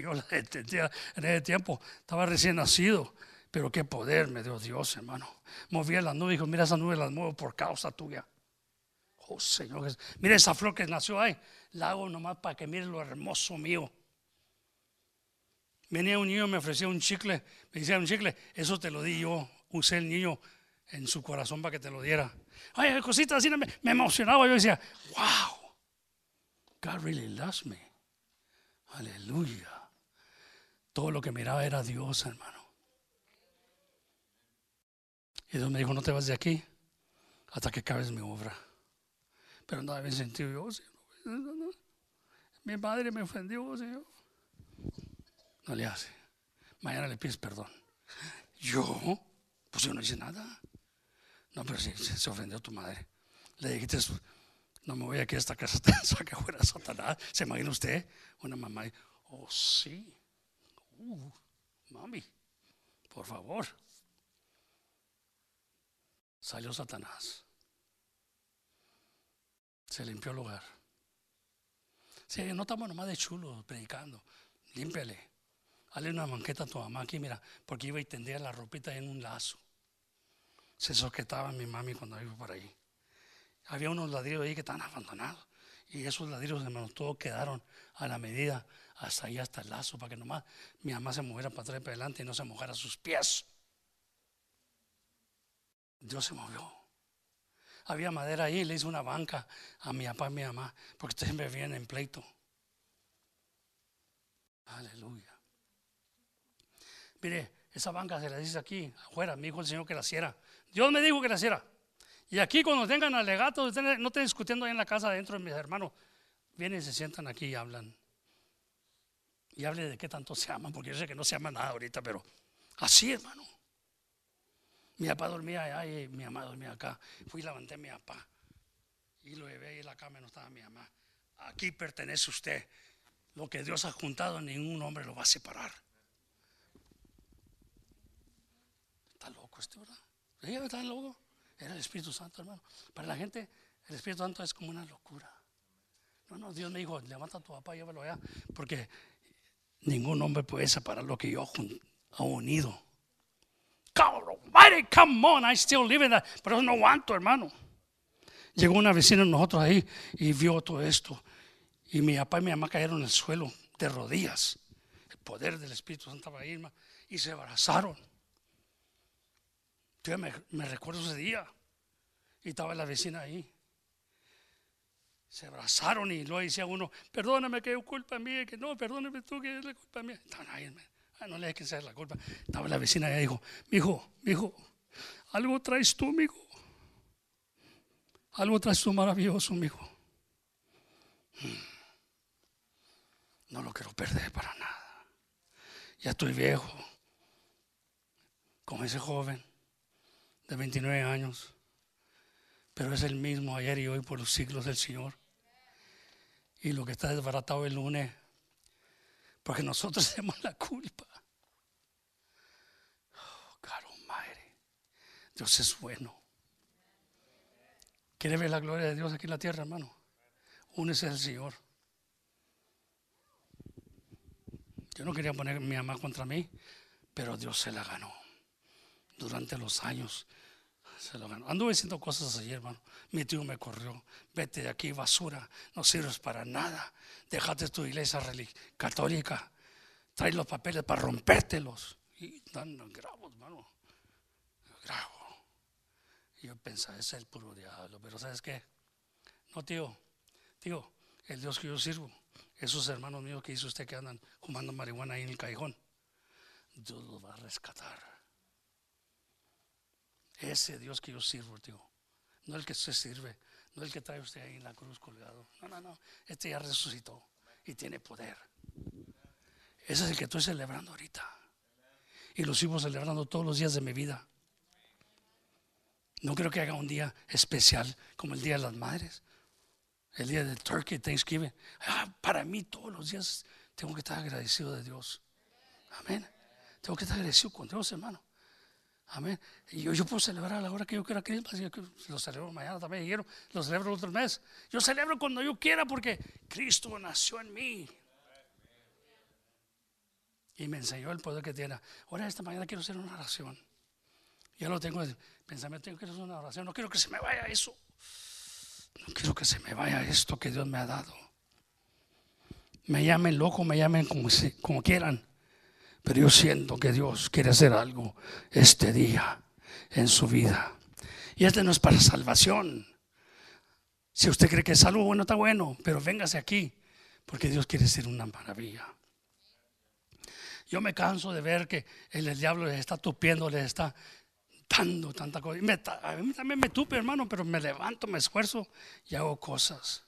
yo la entendía en ese tiempo. Estaba recién nacido. Pero qué poder me dio Dios, hermano. Movía las nubes dijo, mira esas nubes las muevo por causa tuya. Oh Señor, mira esa flor que nació ahí. La hago nomás para que mire lo hermoso mío. Venía un niño, me ofrecía un chicle, me decía un chicle, eso te lo di yo, usé el niño en su corazón para que te lo diera. Ay, cositas así, me, me emocionaba, yo decía, wow, God really loves me. Aleluya. Todo lo que miraba era Dios, hermano. Y Dios me dijo, no te vas de aquí hasta que acabes mi obra. Pero no había sentido yo, Señor. no, no. Mi madre me ofendió, Señor. No le hace. Mañana le pides perdón. ¿Yo? Pues yo no hice nada. No, pero sí, se, ofendió tu madre. Le dijiste, no me voy aquí a esta casa saque fuera Satanás. ¿Se imagina usted? Una mamá, oh sí. Uh, mami, por favor. Salió Satanás. Se limpió el lugar. Sí, no estamos nomás de chulos predicando. Límpiale. Hazle una manqueta a tu mamá aquí, mira, porque iba y tendía la ropita en un lazo. Se sujetaba mi mami cuando iba por ahí. Había unos ladrillos ahí que estaban abandonados. Y esos ladrillos, hermano, todos quedaron a la medida, hasta ahí, hasta el lazo, para que nomás mi mamá se moviera para atrás y para adelante y no se mojara sus pies. Dios se movió. Había madera ahí, le hice una banca a mi papá y mi mamá, porque ustedes me vienen en pleito. Aleluya. Mire, esa banca se la dice aquí, afuera, me dijo el Señor que la hiciera. Dios me dijo que la hiciera. Y aquí cuando tengan alegatos, no estén discutiendo ahí en la casa dentro de mis hermanos, vienen y se sientan aquí y hablan. Y hable de qué tanto se aman, porque yo sé que no se aman nada ahorita, pero así, hermano. Mi papá dormía allá y mi mamá dormía acá. Fui y levanté a mi papá. Y lo llevé ahí en la cama no estaba mi mamá. Aquí pertenece usted. Lo que Dios ha juntado, ningún hombre lo va a separar. Está loco este, ¿verdad? ¿Sí, está loco? Era el Espíritu Santo, hermano. Para la gente, el Espíritu Santo es como una locura. No, no, Dios me dijo, levanta a tu papá y llévalo allá. Porque ningún hombre puede separar lo que yo he unido. come on, I still live in that. Pero no aguanto, hermano. Llegó una vecina de nosotros ahí y vio todo esto. Y mi papá y mi mamá cayeron en el suelo de rodillas. El poder del Espíritu Santo estaba ahí, y se abrazaron. Yo me, recuerdo ese día. Y estaba la vecina ahí. Se abrazaron y luego decía uno, perdóname que es culpa mía, que no, perdóname tú que es la culpa mía. Estaban ah, no le que sea la culpa. Estaba la vecina y dijo, mi hijo, mi hijo, algo traes tú, mi hijo. Algo traes tú maravilloso, mi hijo. Hmm. No lo quiero perder para nada. Ya estoy viejo, como ese joven de 29 años, pero es el mismo ayer y hoy por los siglos del Señor. Y lo que está desbaratado el lunes, porque nosotros tenemos la culpa. Oh, caro madre, Dios es bueno. ¿Quiere ver la gloria de Dios aquí en la tierra, hermano? Únese al Señor. Yo no quería poner mi mamá contra mí, pero Dios se la ganó. Durante los años se lo ganó. Anduve haciendo cosas ayer, hermano. Mi tío me corrió. Vete de aquí, basura. No sirves para nada. Déjate tu iglesia católica. Trae los papeles para rompértelos. Y dan grabo, hermano. Grabo. Y yo pensaba, ese es el puro diablo. Pero ¿sabes qué? No, tío. Tío, el Dios que yo sirvo esos hermanos míos que dice usted que andan fumando marihuana ahí en el callejón, Dios los va a rescatar. Ese Dios que yo sirvo, tío, no el que usted sirve, no el que trae usted ahí en la cruz colgado. No, no, no. Este ya resucitó y tiene poder. Ese es el que estoy celebrando ahorita. Y lo sigo celebrando todos los días de mi vida. No creo que haga un día especial como el Día de las Madres el día del Turkey Thanksgiving. Ah, para mí todos los días tengo que estar agradecido de Dios. Amén. Tengo que estar agradecido con Dios, hermano. Amén. Y yo, yo puedo celebrar a la hora que yo quiera Christmas. Yo lo celebro mañana también. Quiero, lo celebro otro mes. Yo celebro cuando yo quiera porque Cristo nació en mí. Y me enseñó el poder que tiene. Ahora, esta mañana quiero hacer una oración. Ya lo tengo en pensamiento. Tengo que hacer una oración. No quiero que se me vaya eso. No quiero que se me vaya esto que Dios me ha dado. Me llamen loco, me llamen como, como quieran. Pero yo siento que Dios quiere hacer algo este día en su vida. Y este no es para salvación. Si usted cree que es algo bueno, está bueno, pero véngase aquí, porque Dios quiere hacer una maravilla. Yo me canso de ver que el, diablo les está tupiendo, les está dando tanta cosa. a mí también me tupe, hermano, pero me levanto, me esfuerzo y hago cosas.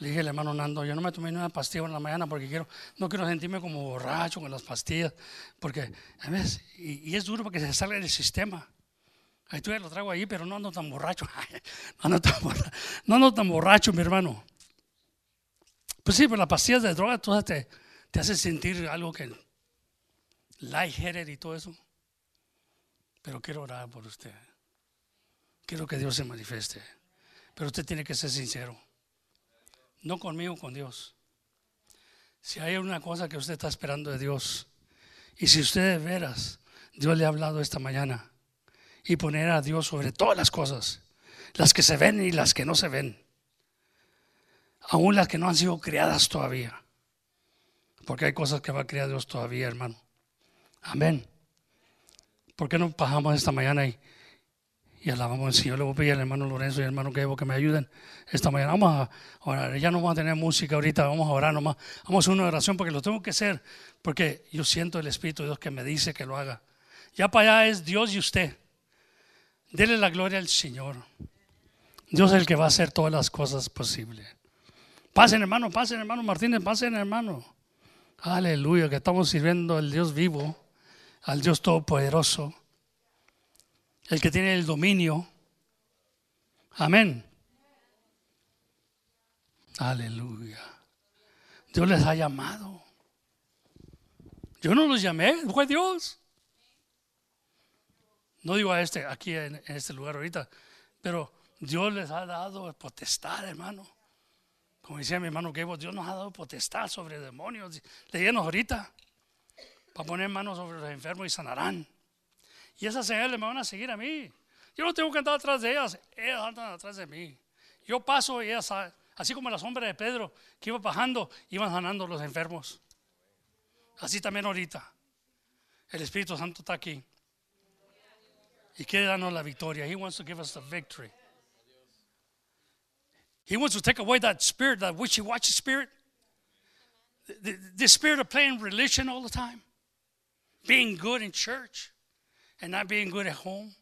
Le dije al hermano Nando, yo no me tomé ni una pastilla en la mañana porque quiero, no quiero sentirme como borracho con las pastillas, porque a veces, y, es duro porque se salga del sistema. Ahí tú ya lo traigo ahí, pero no ando tan borracho. no, ando tan borracho no tan borracho, mi hermano. Pues sí, pero las pastillas de droga todas te, te hacen sentir algo que lightheaded y todo eso. Pero quiero orar por usted. Quiero que Dios se manifieste. Pero usted tiene que ser sincero. No conmigo, con Dios. Si hay una cosa que usted está esperando de Dios, y si usted de veras, Dios le ha hablado esta mañana, y poner a Dios sobre todas las cosas, las que se ven y las que no se ven, aún las que no han sido creadas todavía, porque hay cosas que va a crear Dios todavía, hermano. Amén. ¿Por qué no bajamos esta mañana y, y alabamos al Señor? Le voy a pedir al hermano Lorenzo y al hermano Gebo que me ayuden esta mañana. Vamos a orar. Ya no vamos a tener música ahorita, vamos a orar nomás. Vamos a hacer una oración porque lo tengo que hacer, porque yo siento el Espíritu de Dios que me dice que lo haga. Ya para allá es Dios y usted. Dele la gloria al Señor. Dios es el que va a hacer todas las cosas posibles. Pasen, hermano, pasen, hermano Martínez, pasen, hermano. Aleluya, que estamos sirviendo al Dios vivo, al Dios todopoderoso, el que tiene el dominio. Amén. Aleluya. Dios les ha llamado. Yo no los llamé, fue Dios. No digo a este, aquí en, en este lugar ahorita, pero Dios les ha dado potestad, hermano. Como decía mi hermano Gabo, Dios nos ha dado potestad sobre demonios. Leyenos ahorita, para poner manos sobre los enfermos y sanarán. Y esas señales me van a seguir a mí. Yo no tengo que andar atrás de ellas, ellas andan atrás de mí. Yo paso y ellas, así como la sombra de Pedro, que iba bajando, iban sanando los enfermos. Así también ahorita. El Espíritu Santo está aquí. Y quiere darnos la victoria. He wants to give us the victory. He wants to take away that spirit, that wishy washy spirit. The, the, the spirit of playing religion all the time, being good in church and not being good at home.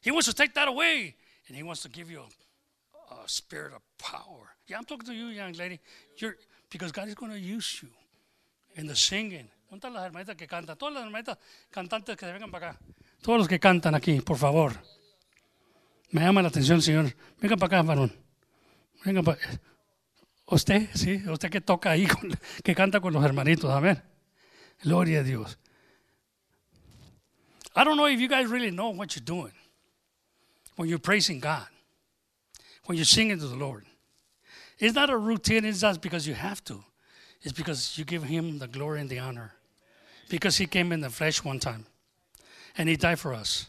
He wants to take that away and he wants to give you a, a spirit of power. Yeah, I'm talking to you, young lady. You're, because God is going to use you in the singing. ¿Dónde están las hermanitas que cantan? Todas las hermanitas cantantes que se vengan para acá. Todos los que cantan aquí, por favor. Me llama la atención, Señor. Vengan para acá, varón. Venga, pa- usted, sí, usted que toca ahí, con- que canta con los hermanitos, amén. Gloria a Dios. I don't know if you guys really know what you're doing when you're praising God, when you're singing to the Lord. It's not a routine, it's not because you have to. It's because you give Him the glory and the honor. Because He came in the flesh one time and He died for us.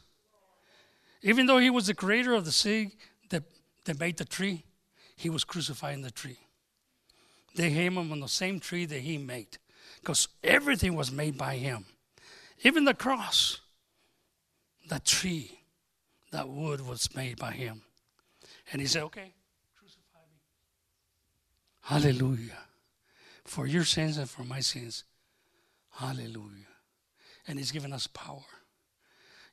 Even though He was the creator of the sea that, that made the tree, he was crucified in the tree. They hung him on the same tree that he made because everything was made by him. Even the cross, that tree, that wood was made by him. And he said, Okay, crucify me. Hallelujah. For your sins and for my sins. Hallelujah. And he's given us power.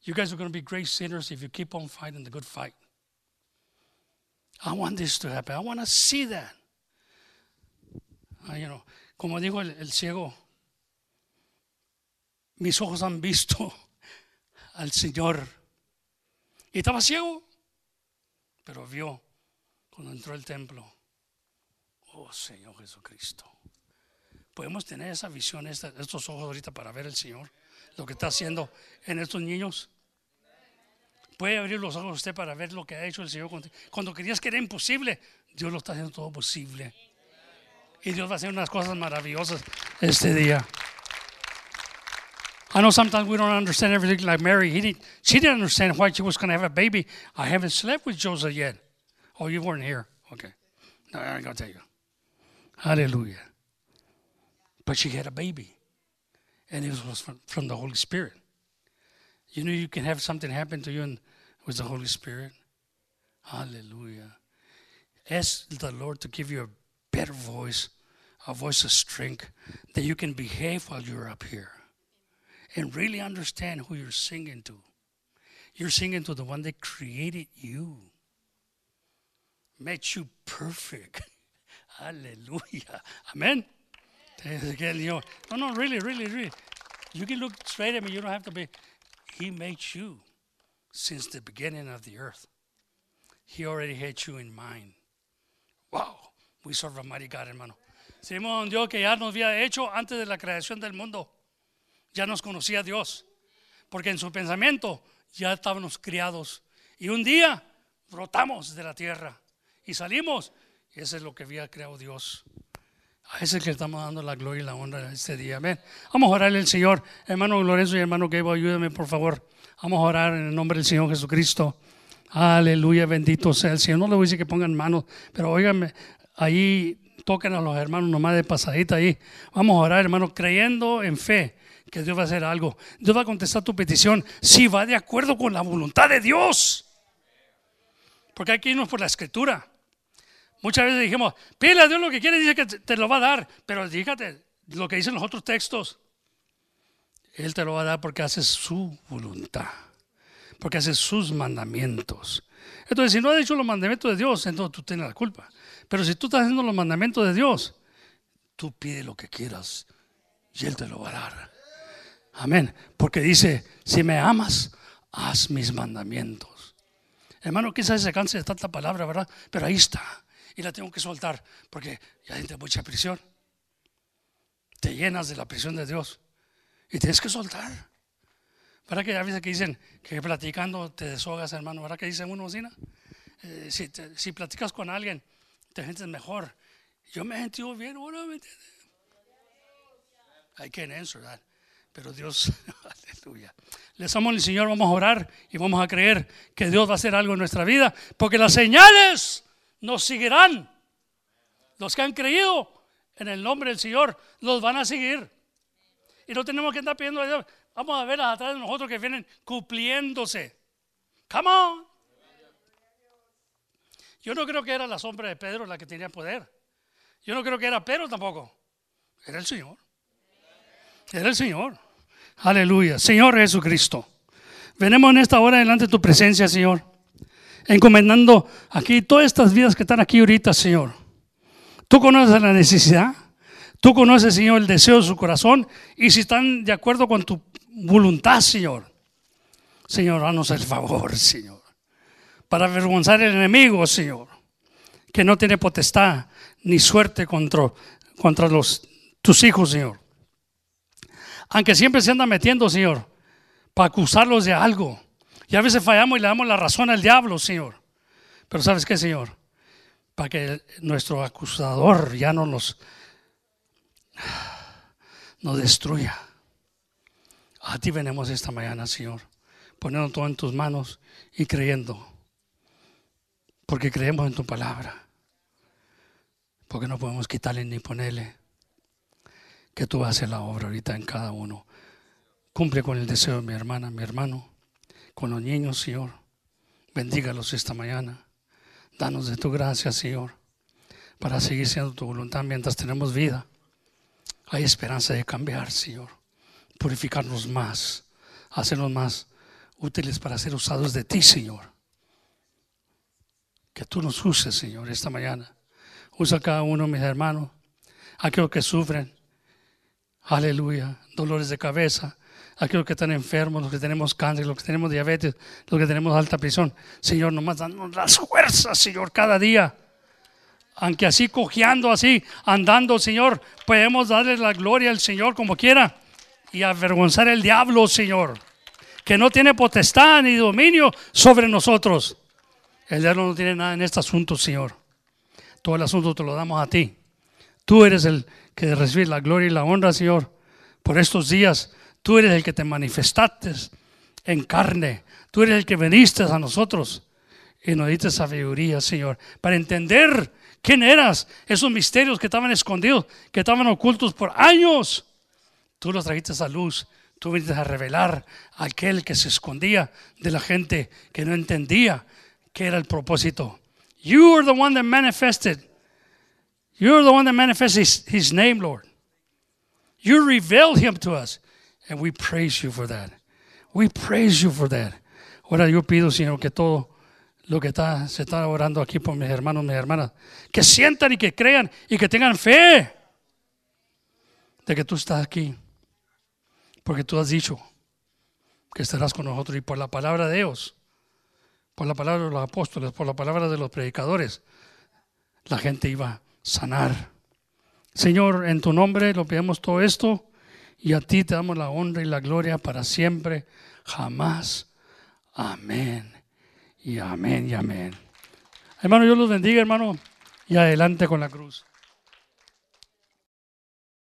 You guys are going to be great sinners if you keep on fighting the good fight. I want this to happen. I want to see that. Ah, you know, como dijo el, el ciego, mis ojos han visto al Señor. Y estaba ciego, pero vio cuando entró al templo. Oh Señor Jesucristo. Podemos tener esa visión, estos ojos ahorita para ver al Señor, lo que está haciendo en estos niños. Puede abrir los ojos usted para ver lo que ha hecho el Señor. Cuando querías que era imposible, Dios lo está haciendo todo posible. Y Dios va a hacer unas cosas maravillosas este día. I know sometimes we don't understand everything like Mary. He didn't, she didn't understand why she was going to have a baby. I haven't slept with Joseph yet. Oh, you weren't here. Okay. No, I'm going to tell you. Hallelujah. But she had a baby. And it was from, from the Holy Spirit. You know, you can have something happen to you and with the Holy Spirit. Hallelujah. Ask the Lord to give you a better voice, a voice of strength, that you can behave while you're up here and really understand who you're singing to. You're singing to the one that created you, made you perfect. Hallelujah. Amen. Again, you know, no, no, really, really, really. You can look straight at me. You don't have to be. He made you since the beginning of the earth. He already had you in mind. Wow, we serve a mighty God, hermano. Seguimos a Dios que ya nos había hecho antes de la creación del mundo. Ya nos conocía Dios. Porque en su pensamiento ya estábamos criados. Y un día brotamos de la tierra y salimos. Y eso es lo que había creado Dios. A ese que estamos dando la gloria y la honra este día. Amén. Vamos a orarle al Señor. Hermano Lorenzo y hermano Gabo, ayúdenme por favor. Vamos a orar en el nombre del Señor Jesucristo. Aleluya, bendito sea el Señor. No le voy a decir que pongan manos, pero óiganme, ahí toquen a los hermanos nomás de pasadita ahí. Vamos a orar, hermano, creyendo en fe que Dios va a hacer algo. Dios va a contestar tu petición si va de acuerdo con la voluntad de Dios. Porque hay que irnos por la escritura. Muchas veces dijimos, pídele a Dios lo que quiere, dice que te- lo va a dar. Pero fíjate, lo que dicen los otros textos, Él te lo va a dar porque haces su voluntad. porque haces sus mandamientos. Entonces, si no has hecho los mandamientos de Dios, entonces tú tienes la culpa. Pero si tú estás haciendo los mandamientos de Dios, tú pide lo que quieras y Él te lo va a dar. Amén. Porque dice, si me amas, haz mis mandamientos. Hermano, quizás se canse de tanta palabra, ¿verdad? Pero ahí está. Y la tengo que soltar porque ya hay mucha prisión. Te llenas de la prisión de Dios. Y tienes que soltar. ¿Verdad que a veces que dicen que platicando te deshogas, hermano? ¿Verdad que dicen uno así? Eh, si, platicas con alguien, te sientes mejor. Yo me he sentido bien, ahora me entiendes. I answer that. Pero Dios, aleluya. Les amo al Señor, vamos a orar y vamos a creer que Dios va a hacer algo en nuestra vida, porque las señales nos seguirán. Los que han creído en el nombre del Señor los van a seguir. Y no tenemos que estar pidiendo a Dios. Vamos a ver atrás de nosotros que vienen cumpliéndose. Come on. Yo no creo que era la sombra de Pedro la que tenía poder. Yo no creo que era Pedro tampoco. Era el Señor. Era el Señor. Aleluya. Señor Jesucristo. Venemos en esta hora delante de tu presencia, Señor. Encomendando aquí todas estas vidas que están aquí ahorita, Señor. Tú conoces la necesidad. Tú conoces, Señor, el deseo de su corazón. Y si están de acuerdo con tu voluntad, Señor. Señor, danos el favor, Señor. Para avergonzar al enemigo, Señor. Que no tiene potestad ni suerte contra, contra tus hijos, Señor. Aunque siempre se anda metiendo, Señor, para acusarlos de algo. Y a veces fallamos y le damos la razón al diablo, Señor. Pero ¿sabes qué, Señor? Para que nuestro acusador ya no nos, nos destruya. A ti venimos esta mañana, Señor, poniendo todo en tus manos y creyendo. Porque creemos en tu palabra. Porque no podemos quitarle ni ponerle que tú haces la obra ahorita en cada uno. Cumple con el deseo de mi hermana, mi hermano, con los niños, Señor. Bendígalos esta mañana. Danos de tu gracia, Señor, para seguir siendo tu voluntad mientras tenemos vida. Hay esperanza de cambiar, Señor. Purificarnos más, hacernos más útiles para ser usados de ti, Señor. Que tú nos uses, Señor, esta mañana. Usa a cada uno mis hermanos, aquellos que sufren, Aleluya. Dolores de cabeza. Aquellos que están enfermos, los que tenemos cáncer, los que tenemos diabetes, los que tenemos alta presión. Señor, nomás danos las fuerzas, Señor, cada día. Aunque así cojeando, así andando, Señor, podemos darle la gloria al Señor como quiera y avergonzar el diablo, Señor, que no tiene potestad ni dominio sobre nosotros. El diablo no tiene nada en este asunto, Señor. Todo el asunto te lo damos a ti. Tú eres el que recibir la gloria y la honra, Señor, por estos días. Tú eres el que te manifestaste en carne. Tú eres el que veniste a nosotros y nos diste sabiduría, Señor, para entender quién eras, esos misterios que estaban escondidos, que estaban ocultos por años. Tú los trajiste a luz. Tú viniste a revelar aquel que se escondía de la gente que no entendía qué era el propósito. You are the one that manifested You're the one that manifests his, his, name, Lord. You revealed him to us. And we praise you for that. We praise you for that. Ahora yo pido, Señor, que todo lo que está, se está orando aquí por mis hermanos, mis hermanas, que sientan y que crean y que tengan fe de que tú estás aquí. Porque tú has dicho que estarás con nosotros y por la palabra de Dios, por la palabra de los apóstoles, por la palabra de los predicadores, la gente iba sanar. Señor, en tu nombre lo pedimos todo esto y a ti te damos la honra y la gloria para siempre, jamás. Amén. Y amén y amén. Hermano, Dios los bendiga, hermano, y adelante con la cruz.